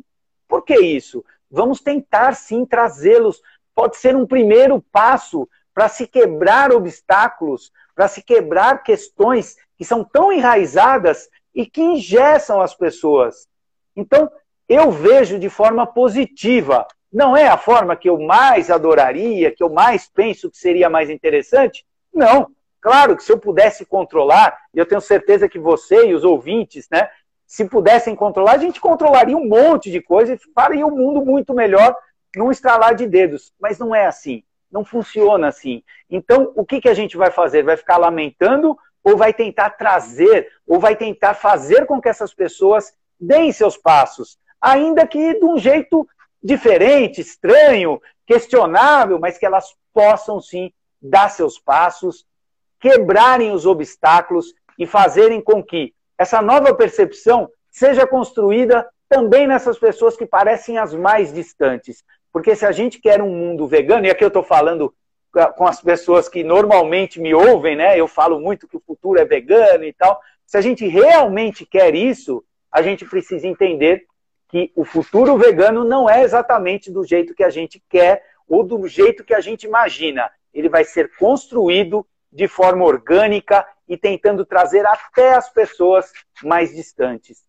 Speaker 2: Por que isso? Vamos tentar sim trazê-los. Pode ser um primeiro passo para se quebrar obstáculos, para se quebrar questões que são tão enraizadas e que ingessam as pessoas. Então, eu vejo de forma positiva. Não é a forma que eu mais adoraria, que eu mais penso que seria mais interessante? Não. Claro que se eu pudesse controlar, e eu tenho certeza que você e os ouvintes, né, se pudessem controlar, a gente controlaria um monte de coisa e faria o um mundo muito melhor num estralar de dedos. Mas não é assim. Não funciona assim. Então, o que, que a gente vai fazer? Vai ficar lamentando ou vai tentar trazer, ou vai tentar fazer com que essas pessoas deem seus passos, ainda que de um jeito diferente, estranho, questionável, mas que elas possam sim dar seus passos quebrarem os obstáculos e fazerem com que essa nova percepção seja construída também nessas pessoas que parecem as mais distantes. Porque se a gente quer um mundo vegano, e aqui eu estou falando com as pessoas que normalmente me ouvem, né? Eu falo muito que o futuro é vegano e tal. Se a gente realmente quer isso, a gente precisa entender que o futuro vegano não é exatamente do jeito que a gente quer ou do jeito que a gente imagina. Ele vai ser construído de forma orgânica e tentando trazer até as pessoas mais distantes.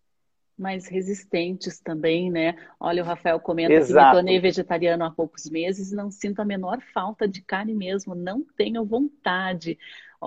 Speaker 1: Mais resistentes também, né? Olha, o Rafael comenta Exato. que me tornei vegetariano há poucos meses e não sinto a menor falta de carne mesmo, não tenho vontade.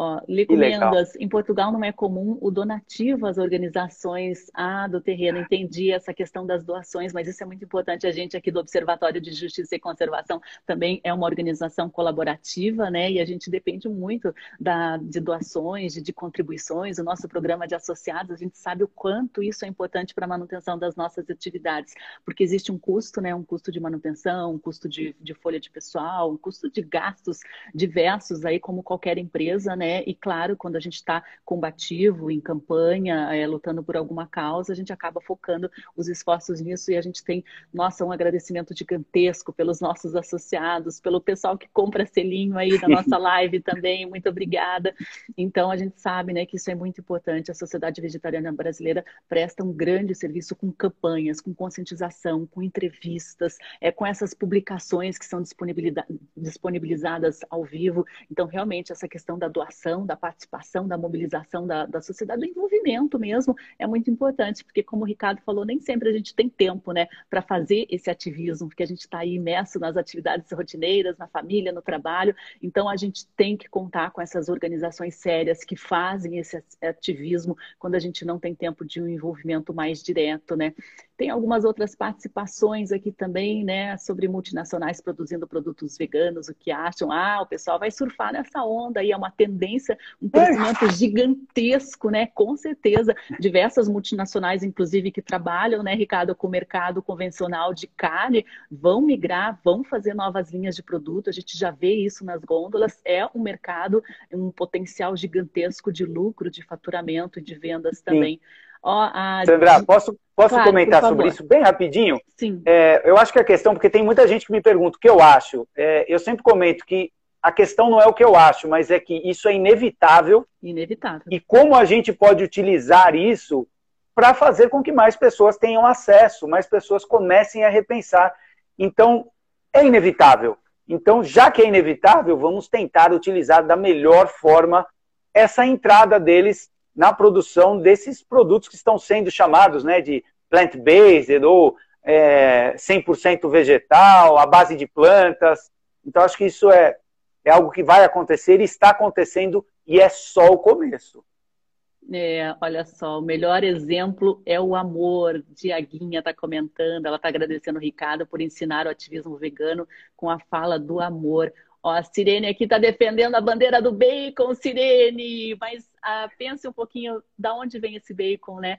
Speaker 1: Ó, Lecomendas, em Portugal não é comum o donativo às organizações ah, do terreno. Entendi essa questão das doações, mas isso é muito importante. A gente aqui do Observatório de Justiça e Conservação também é uma organização colaborativa, né? E a gente depende muito da, de doações, de, de contribuições. O nosso programa de associados, a gente sabe o quanto isso é importante para a manutenção das nossas atividades, porque existe um custo, né? Um custo de manutenção, um custo de, de folha de pessoal, um custo de gastos diversos aí, como qualquer empresa, né? Né? E claro, quando a gente está combativo, em campanha, é, lutando por alguma causa, a gente acaba focando os esforços nisso e a gente tem, nossa, um agradecimento gigantesco pelos nossos associados, pelo pessoal que compra selinho aí da nossa live também, muito obrigada. Então a gente sabe, né, que isso é muito importante. A Sociedade Vegetariana Brasileira presta um grande serviço com campanhas, com conscientização, com entrevistas, é, com essas publicações que são disponibilizadas ao vivo. Então, realmente, essa questão da doação doação, da participação, da mobilização da, da sociedade, do envolvimento mesmo, é muito importante, porque como o Ricardo falou, nem sempre a gente tem tempo, né, para fazer esse ativismo, porque a gente está imerso nas atividades rotineiras, na família, no trabalho, então a gente tem que contar com essas organizações sérias que fazem esse ativismo quando a gente não tem tempo de um envolvimento mais direto, né. Tem algumas outras participações aqui também, né, sobre multinacionais produzindo produtos veganos, o que acham? Ah, o pessoal vai surfar nessa onda aí, é uma tendência, um crescimento é. gigantesco, né? Com certeza, diversas multinacionais, inclusive, que trabalham, né, Ricardo, com o mercado convencional de carne, vão migrar, vão fazer novas linhas de produto, a gente já vê isso nas gôndolas, é um mercado, um potencial gigantesco de lucro, de faturamento e de vendas também. Sim.
Speaker 2: Ó, a... Sandra, posso, posso claro, comentar sobre isso bem rapidinho?
Speaker 1: Sim.
Speaker 2: É, eu acho que a questão, porque tem muita gente que me pergunta o que eu acho. É, eu sempre comento que a questão não é o que eu acho, mas é que isso é inevitável.
Speaker 1: Inevitável.
Speaker 2: E como a gente pode utilizar isso para fazer com que mais pessoas tenham acesso, mais pessoas comecem a repensar. Então, é inevitável. Então, já que é inevitável, vamos tentar utilizar da melhor forma essa entrada deles na produção desses produtos que estão sendo chamados né, de plant-based ou é, 100% vegetal, à base de plantas. Então, acho que isso é, é algo que vai acontecer e está acontecendo e é só o começo.
Speaker 1: É, olha só, o melhor exemplo é o amor. Diaguinha está comentando, ela está agradecendo o Ricardo por ensinar o ativismo vegano com a fala do amor. Ó, a Sirene aqui está defendendo a bandeira do bacon, Sirene, mas ah, pense um pouquinho da onde vem esse bacon, né?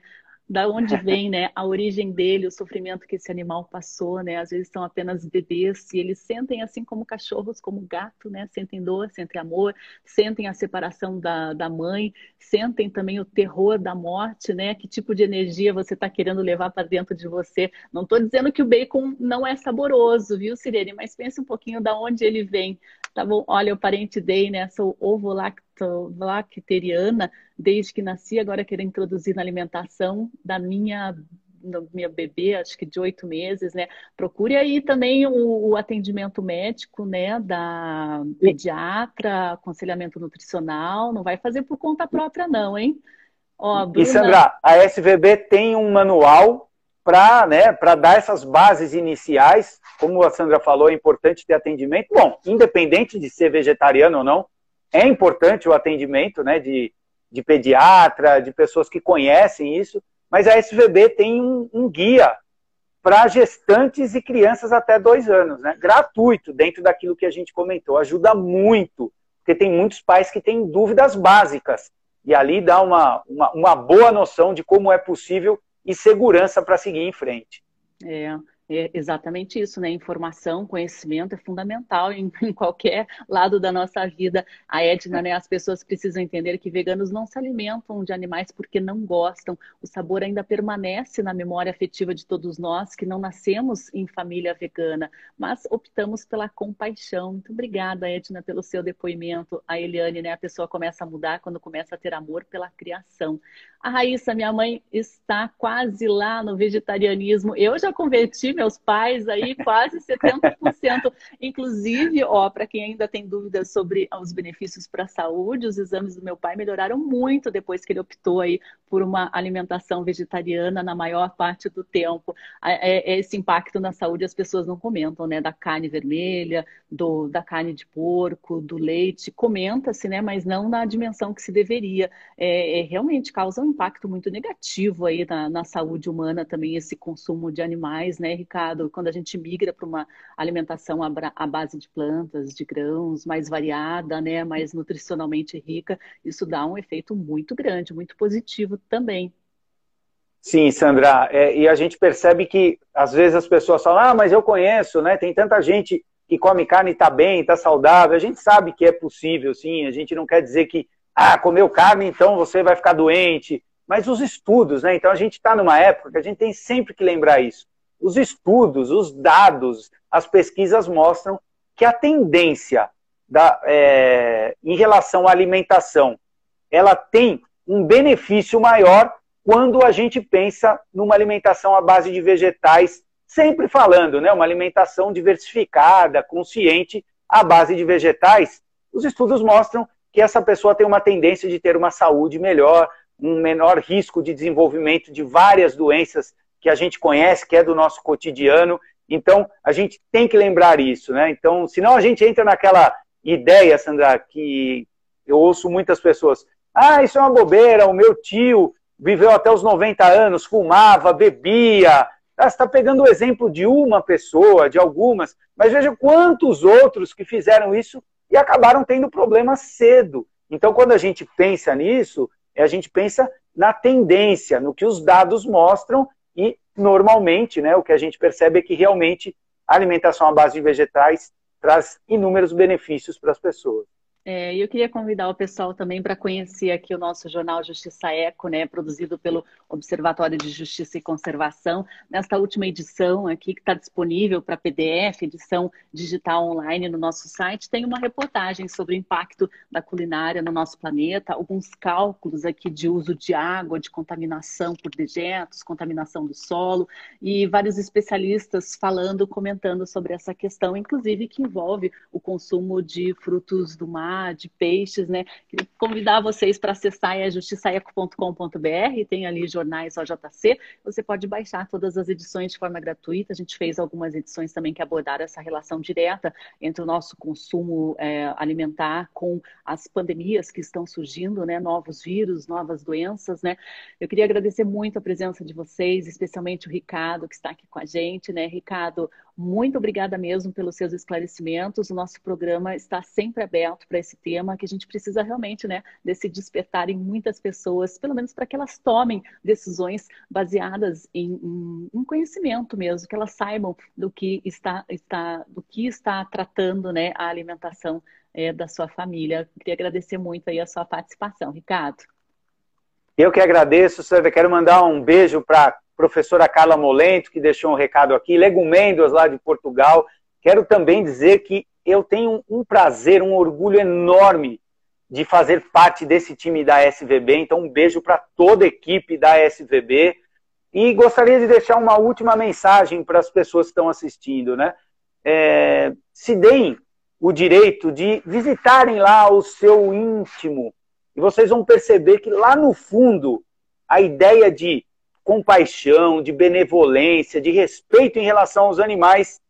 Speaker 1: Da onde vem né, a origem dele, o sofrimento que esse animal passou, né? Às vezes são apenas bebês e eles sentem assim como cachorros, como gato, né? Sentem dor, sentem amor, sentem a separação da, da mãe, sentem também o terror da morte, né? Que tipo de energia você está querendo levar para dentro de você? Não estou dizendo que o bacon não é saboroso, viu, Sirene? Mas pense um pouquinho da onde ele vem. Tá bom? Olha, o parente dei, né? Sou ovo-lacteriana desde que nasci, agora quero introduzir na alimentação da minha da minha bebê, acho que de oito meses, né? Procure aí também o, o, atendimento médico, né? Da pediatra, aconselhamento nutricional. Não vai fazer por conta própria, não, hein?
Speaker 2: Ó, Bruna... E Sandra, a SVB tem um manual para né, dar essas bases iniciais. Como a Sandra falou, é importante ter atendimento. Bom, independente de ser vegetariano ou não, é importante o atendimento né, de, de pediatra, de pessoas que conhecem isso, mas a SVB tem um, um guia para gestantes e crianças até dois anos, né? gratuito, dentro daquilo que a gente comentou. Ajuda muito, porque tem muitos pais que têm dúvidas básicas. E ali dá uma, uma, uma boa noção de como é possível e segurança para seguir em frente.
Speaker 1: É, é exatamente isso, né? Informação, conhecimento é fundamental em, em, qualquer lado da nossa vida. A Edna, né? As pessoas precisam entender que veganos não se alimentam de animais porque não gostam. O sabor ainda permanece na memória afetiva de todos nós que não nascemos em família vegana, mas optamos pela compaixão. Muito obrigada, Edna, pelo seu depoimento. A Eliane, né? A pessoa começa a mudar quando começa a ter amor pela criação. A Raíssa, minha mãe, está quase lá no vegetarianismo. Eu já converti meus pais aí quase 70%. Inclusive, ó, para quem ainda tem dúvidas sobre os benefícios para a saúde, os exames do meu pai melhoraram muito depois que ele optou aí por uma alimentação vegetariana na maior parte do tempo. É, é, esse impacto na saúde as pessoas não comentam, né? Da carne vermelha, do, da carne de porco, do leite. Comenta-se, né? Mas não na dimensão que se deveria. É, é realmente causa um impacto muito negativo aí na, na saúde humana também esse consumo de animais, né, Quando a gente migra para uma alimentação à base de plantas, de grãos, mais variada, né, mais nutricionalmente rica, isso dá um efeito muito grande, muito positivo também.
Speaker 2: Sim, Sandra, é, e a gente percebe que às vezes as pessoas falam, ah, mas eu conheço, né? Tem tanta gente que come carne e está bem, está saudável. A gente sabe que é possível, sim. A gente não quer dizer que ah, comeu carne, então você vai ficar doente. Mas os estudos, né? Então a gente está numa época que a gente tem sempre que lembrar isso. Os estudos, os dados, as pesquisas mostram que a tendência da, é, em relação à alimentação, ela tem um benefício maior quando a gente pensa numa alimentação à base de vegetais, sempre falando, né? Uma alimentação diversificada, consciente, à base de vegetais. Os estudos mostram que essa pessoa tem uma tendência de ter uma saúde melhor, um menor risco de desenvolvimento de várias doenças que a gente conhece, que é do nosso cotidiano. Então, a gente tem que lembrar isso, né? Então, senão a gente entra naquela ideia, Sandra, que eu ouço muitas pessoas, ah, isso é uma bobeira, o meu tio viveu até os 90 anos, fumava, bebia. Ah, você está pegando o exemplo de uma pessoa, de algumas, mas veja quantos outros que fizeram isso e acabaram tendo problemas cedo. Então, quando a gente pensa nisso, a gente pensa na tendência, no que os dados mostram e, normalmente, né, o que a gente percebe é que realmente a alimentação à base de vegetais traz inúmeros benefícios para as pessoas.
Speaker 1: É, eu queria convidar o pessoal também para conhecer aqui o nosso jornal Justiça Eco, né, produzido pelo Observatório de Justiça e Conservação. Nesta última edição aqui, que está disponível para PDF, edição digital online no nosso site, tem uma reportagem sobre o impacto da culinária no nosso planeta, alguns cálculos aqui de uso de água, de contaminação por dejetos, contaminação do solo, e vários especialistas falando, comentando sobre essa questão, inclusive que envolve o consumo de frutos do mar de peixes, né? Convidar vocês para acessar é justiçaeco.com.br, tem ali jornais OJC, você pode baixar todas as edições de forma gratuita, a gente fez algumas edições também que abordaram essa relação direta entre o nosso consumo é, alimentar com as pandemias que estão surgindo, né? Novos vírus, novas doenças, né? Eu queria agradecer muito a presença de vocês, especialmente o Ricardo, que está aqui com a gente, né? Ricardo, muito obrigada mesmo pelos seus esclarecimentos. O nosso programa está sempre aberto para esse tema, que a gente precisa realmente, né, desse despertar em muitas pessoas, pelo menos para que elas tomem decisões baseadas em, em, em, conhecimento mesmo, que elas saibam do que está, está, do que está tratando, né, a alimentação é, da sua família. Queria agradecer muito aí a sua participação, Ricardo.
Speaker 2: Eu que agradeço, Sandra. Quero mandar um beijo para professora Carla Molento, que deixou um recado aqui, Legumendos, lá de Portugal. Quero também dizer que eu tenho um prazer, um orgulho enorme de fazer parte desse time da SVB. Então, um beijo para toda a equipe da SVB. E gostaria de deixar uma última mensagem para as pessoas que estão assistindo. Né? É, se deem o direito de visitarem lá o seu íntimo. E vocês vão perceber que lá no fundo, a ideia de compaixão, de benevolência, de respeito em relação aos animais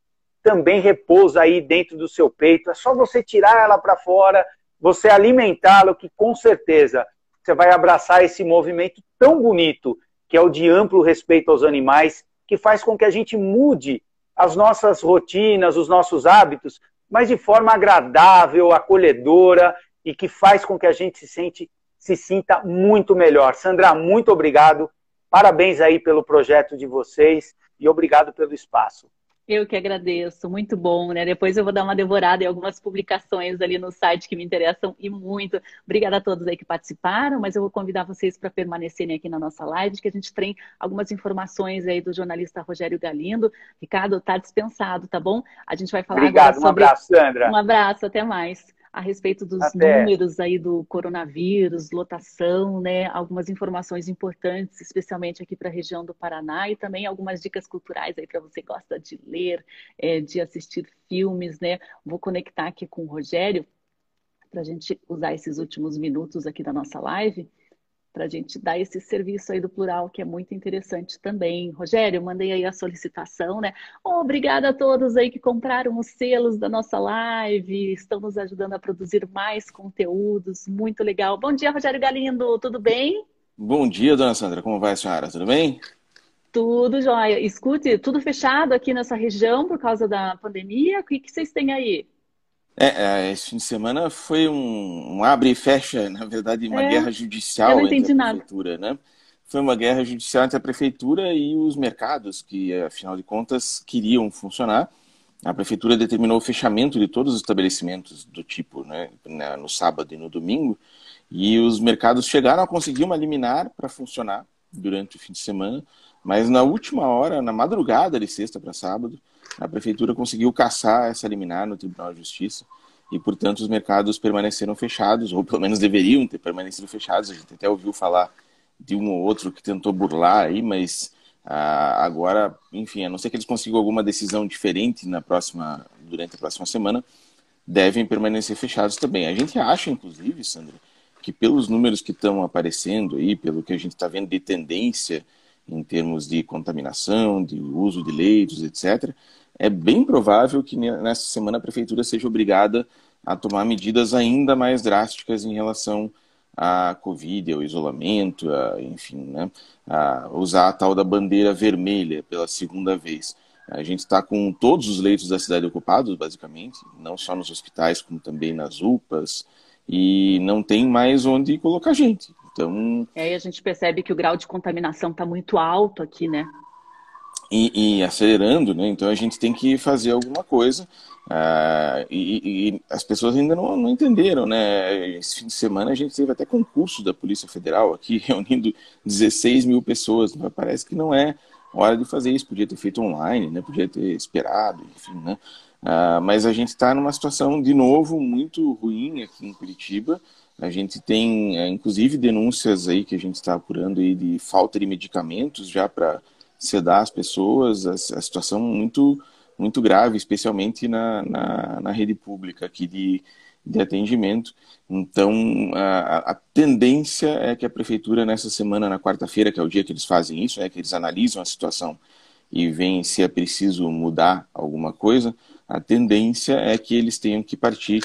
Speaker 2: também repousa aí dentro do seu peito. É só você tirar ela para fora, você alimentá-lo, que com certeza você vai abraçar esse movimento tão bonito, que é o de amplo respeito aos animais, que faz com que a gente mude as nossas rotinas, os nossos hábitos, mas de forma agradável, acolhedora e que faz com que a gente se, sente, se sinta muito melhor. Sandra, muito obrigado Parabéns aí pelo projeto de vocês e obrigado pelo espaço.
Speaker 1: Eu que agradeço, muito bom, né? Depois eu vou dar uma devorada em algumas publicações ali no site que me interessam e muito. Obrigada a todos aí que participaram, mas eu vou convidar vocês para permanecerem aqui na nossa live, que a gente tem algumas informações aí do jornalista Rogério Galindo. Ricardo, está dispensado, tá bom? A gente vai falar
Speaker 2: Obrigado,
Speaker 1: agora
Speaker 2: sobre... um abraço, Sandra.
Speaker 1: Um abraço, até mais a respeito dos Até. números aí do coronavírus, lotação, né? Algumas informações importantes, especialmente aqui para a região do Paraná e também algumas dicas culturais aí para você que gosta de ler, é, de assistir filmes, né? Vou conectar aqui com o Rogério para a gente usar esses últimos minutos aqui da nossa live para a gente dar esse serviço aí do plural, que é muito interessante também. Rogério, mandei aí a solicitação, né? Obrigada a todos aí que compraram os selos da nossa live, estão nos ajudando a produzir mais conteúdos, muito legal. Bom dia, Rogério Galindo, tudo bem?
Speaker 3: Bom dia, dona Sandra, como vai a senhora? Tudo bem?
Speaker 1: Tudo jóia. Escute, tudo fechado aqui nessa região por causa da pandemia? O que, que vocês têm aí?
Speaker 3: É, é, esse fim de semana foi um, um abre e fecha, na verdade, uma é, guerra judicial entre a nada. prefeitura, né? Foi uma guerra judicial entre a prefeitura e os mercados, que, afinal de contas, queriam funcionar. A prefeitura determinou o fechamento de todos os estabelecimentos do tipo, né, no sábado e no domingo, e os mercados chegaram a conseguir uma liminar para funcionar durante o fim de semana, mas na última hora, na madrugada de sexta para sábado, a prefeitura conseguiu caçar essa liminar no Tribunal de Justiça e, portanto, os mercados permaneceram fechados, ou pelo menos deveriam ter permanecido fechados. A gente até ouviu falar de um ou outro que tentou burlar aí, mas ah, agora, enfim, a não ser que eles consigam alguma decisão diferente na próxima, durante a próxima semana, devem permanecer fechados também. A gente acha, inclusive, Sandra, que pelos números que estão aparecendo aí, pelo que a gente está vendo de tendência em termos de contaminação, de uso de leitos, etc., é bem provável que nessa semana a prefeitura seja obrigada a tomar medidas ainda mais drásticas em relação à Covid, ao isolamento, a, enfim, né, a usar a tal da bandeira vermelha pela segunda vez. A gente está com todos os leitos da cidade ocupados, basicamente, não só nos hospitais, como também nas UPAs, e não tem mais onde colocar gente. Então.
Speaker 1: É, e a gente percebe que o grau de contaminação está muito alto aqui, né?
Speaker 3: E, e, acelerando, né? Então a gente tem que fazer alguma coisa. Uh, e, e, as pessoas ainda não, não, entenderam, né? Esse fim de semana a gente teve até concurso da Polícia Federal aqui, reunindo 16 mil pessoas. Parece que não é hora de fazer isso. Podia ter feito online, né? Podia ter esperado, enfim, né? Uh, mas a gente está numa situação, de novo, muito ruim aqui em Curitiba. A gente tem, uh, inclusive, denúncias aí que a gente está apurando aí de falta de medicamentos já para sedar as pessoas. A, a, situação muito, muito grave, especialmente na, na, na rede pública aqui de, de atendimento. Então, a, a, tendência é que a prefeitura, nessa semana, na quarta-feira, que é o dia que eles fazem isso, é que eles analisam a situação e veem se é preciso mudar alguma coisa, a tendência é que eles tenham que partir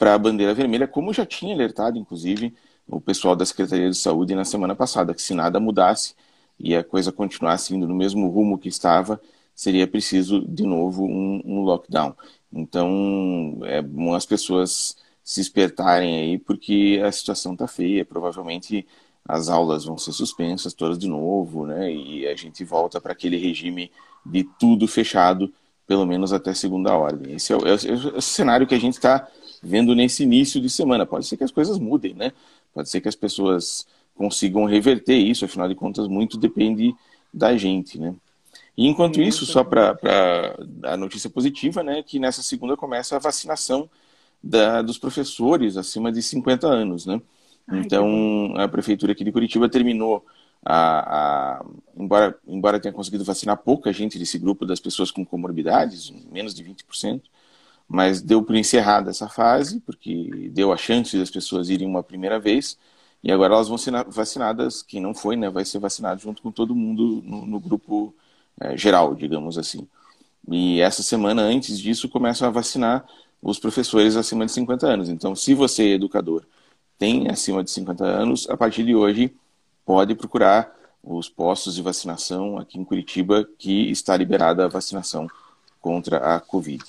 Speaker 3: para a bandeira vermelha, como já tinha alertado, inclusive, o pessoal da Secretaria de Saúde na semana passada, que se nada mudasse e a coisa continuasse indo no mesmo rumo que estava, seria preciso, de novo, um, um lockdown. Então, é bom as pessoas se espertarem aí, porque a situação está feia. Provavelmente as aulas vão ser suspensas todas de novo, né? E a gente volta para aquele regime de tudo fechado pelo menos até segunda ordem. Esse é o, é o, é o cenário que a gente está vendo nesse início de semana. Pode ser que as coisas mudem, né? Pode ser que as pessoas consigam reverter isso, afinal de contas, muito depende da gente, né? E enquanto isso, só para a notícia positiva, né, que nessa segunda começa a vacinação da, dos professores acima de 50 anos, né? Ai, então, a prefeitura aqui de Curitiba terminou a, a, embora, embora tenha conseguido vacinar pouca gente desse grupo das pessoas com comorbidades, menos de 20%, mas deu por encerrada essa fase, porque deu a chance das pessoas irem uma primeira vez, e agora elas vão ser vacinadas, quem não foi, né, vai ser vacinado junto com todo mundo no, no grupo é, geral, digamos assim. E essa semana, antes disso, começam a vacinar os professores acima de 50 anos. Então, se você é educador, tem acima de 50 anos, a partir de hoje, pode procurar os postos de vacinação aqui em Curitiba, que está liberada a vacinação contra a Covid.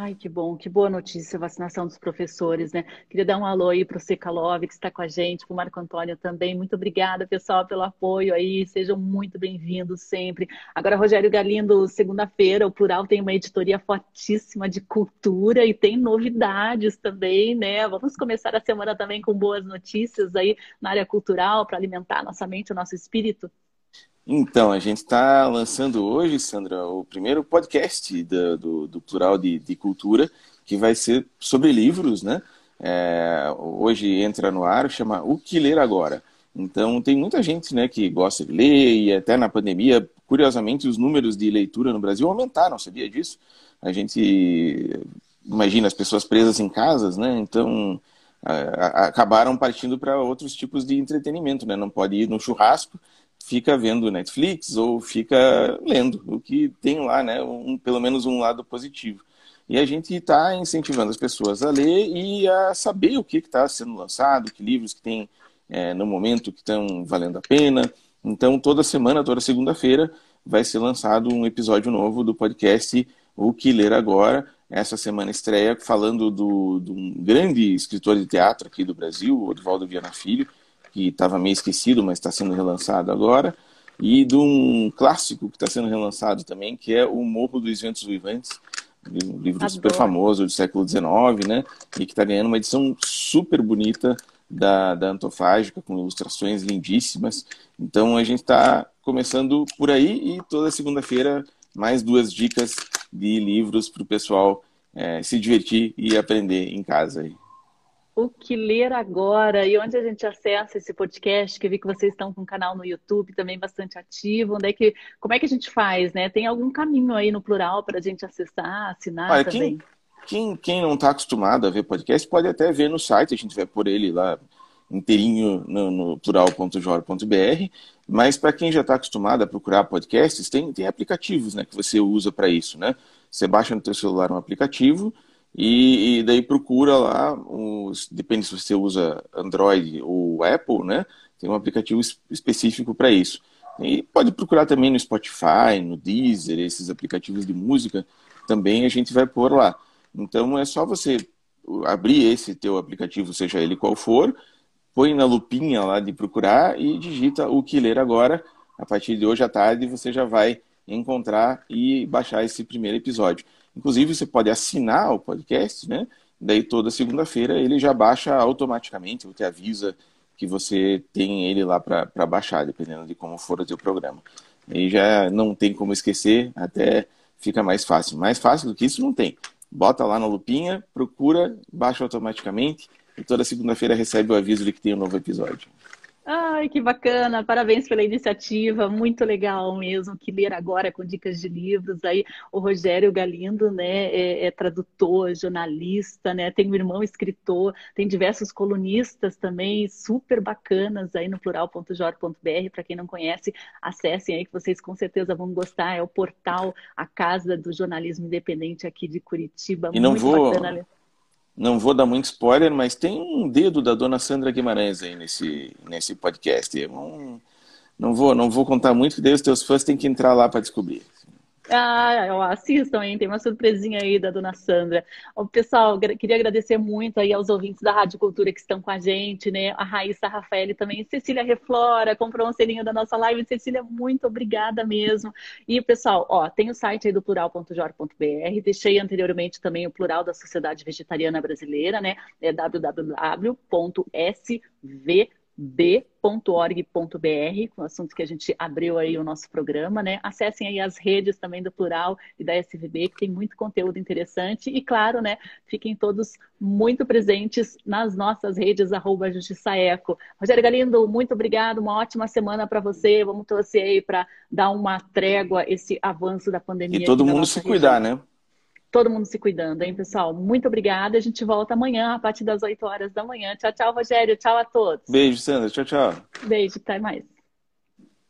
Speaker 1: Ai, que bom, que boa notícia, a vacinação dos professores, né? Queria dar um alô aí para o Secalov, que está com a gente, para o Marco Antônio também. Muito obrigada, pessoal, pelo apoio aí. Sejam muito bem-vindos sempre. Agora, Rogério Galindo, segunda-feira, o Plural tem uma editoria fortíssima de cultura e tem novidades também, né? Vamos começar a semana também com boas notícias aí na área cultural para alimentar nossa mente, o nosso espírito.
Speaker 3: Então, a gente está lançando hoje, Sandra, o primeiro podcast do, do, do Plural de, de, Cultura, que vai ser sobre livros, né? É, hoje entra no ar, chama O Que Ler Agora. Então, tem muita gente né, que gosta de ler e até na pandemia, curiosamente, os números de leitura no Brasil aumentaram, sabia disso? A gente imagina as pessoas presas em casas, né? Então, acabaram partindo para outros tipos de entretenimento, né? Não pode ir no churrasco, fica vendo Netflix ou fica lendo, o que tem lá, né, um, pelo menos um lado positivo. E a gente está incentivando as pessoas a ler e a saber o que está sendo lançado, que livros que tem é, no momento que estão valendo a pena. Então, toda semana, toda segunda-feira, vai ser lançado um episódio novo do podcast O Que Ler Agora. Essa semana estreia falando do, de um grande escritor de teatro aqui do Brasil, Odvaldo Viana Filho, que estava meio esquecido, mas está sendo relançado agora, e de um clássico que está sendo relançado também, que é O Morro dos Ventos Vivantes, um livro Adoro. super famoso do século XIX, né? E que está ganhando uma edição super bonita da, da Antofágica, com ilustrações lindíssimas. Então a gente está começando por aí e toda segunda-feira mais duas dicas de livros para o pessoal é, se divertir e aprender em casa. Aí
Speaker 1: o que ler agora e onde a gente acessa esse podcast, que eu vi que vocês estão com um canal no YouTube também bastante ativo, onde é que, como é que a gente faz, né? Tem algum caminho aí no plural para a gente acessar, assinar Olha, também?
Speaker 3: Quem, quem, quem não está acostumado a ver podcast pode até ver no site, a gente vai pôr ele lá inteirinho no, no plural.jor.br, mas para quem já está acostumado a procurar podcasts, tem, tem aplicativos né, que você usa para isso. Né? Você baixa no seu celular um aplicativo e, e, daí procura lá, depende se você usa Android ou Apple, né? tem um aplicativo específico para isso. E pode procurar também no Spotify, no Deezer, esses aplicativos de música, também a gente vai pôr lá. Então é só você abrir esse teu aplicativo, seja ele qual for, põe na lupinha lá de procurar e digita o que ler agora. A partir de hoje à tarde você já vai encontrar e baixar esse primeiro episódio. Inclusive você pode assinar o podcast, né? Daí toda segunda-feira ele já baixa automaticamente, ou te avisa que você tem ele lá para baixar, dependendo de como for o teu programa. E já não tem como esquecer, até fica mais fácil. Mais fácil do que isso não tem. Bota lá na lupinha, procura, baixa automaticamente e toda segunda-feira recebe o aviso de que tem um novo episódio.
Speaker 1: Ai, que bacana! Parabéns pela iniciativa, muito legal mesmo. Que ler agora com dicas de livros. Aí o Rogério Galindo, né, é, é tradutor, jornalista, né, tem um irmão escritor, tem diversos colunistas também, super bacanas aí no plural.jor.br. Para quem não conhece, acessem aí que vocês com certeza vão gostar. É o portal, a casa do jornalismo independente aqui de Curitiba.
Speaker 3: E não muito vou. Bacana não vou dar muito spoiler, mas tem um dedo da dona Sandra Guimarães aí nesse, nesse podcast. Não, não, vou, não vou contar muito, que daí os teus fãs têm que entrar lá para descobrir.
Speaker 1: Ah, assistam, hein? Tem uma surpresinha aí da dona Sandra. O pessoal, queria agradecer muito aí aos ouvintes da Rádio Cultura que estão com a gente, né? A Raíssa Rafael também, Cecília Reflora, comprou um selinho da nossa live. Cecília, muito obrigada mesmo. E, pessoal, ó, tem o site aí do plural.jor.br, deixei anteriormente também o plural da Sociedade Vegetariana Brasileira, né? É www.sv b.org.br, com assuntos que a gente abriu aí o nosso programa, né? Acessem aí as redes também do Plural e da SVB, que tem muito conteúdo interessante. E claro, né? Fiquem todos muito presentes nas nossas redes, arroba Justiça Eco. Rogério Galindo, muito obrigado, uma ótima semana para você. Vamos torcer aí para dar uma trégua esse avanço da pandemia.
Speaker 3: E todo mundo se região. cuidar, né?
Speaker 1: Todo mundo se cuidando, hein, pessoal? Muito obrigada. A gente volta amanhã, a partir das 8 horas da manhã. Tchau, tchau, Rogério. Tchau a todos.
Speaker 3: Beijo, Sandra. Tchau, tchau.
Speaker 1: Beijo, até mais.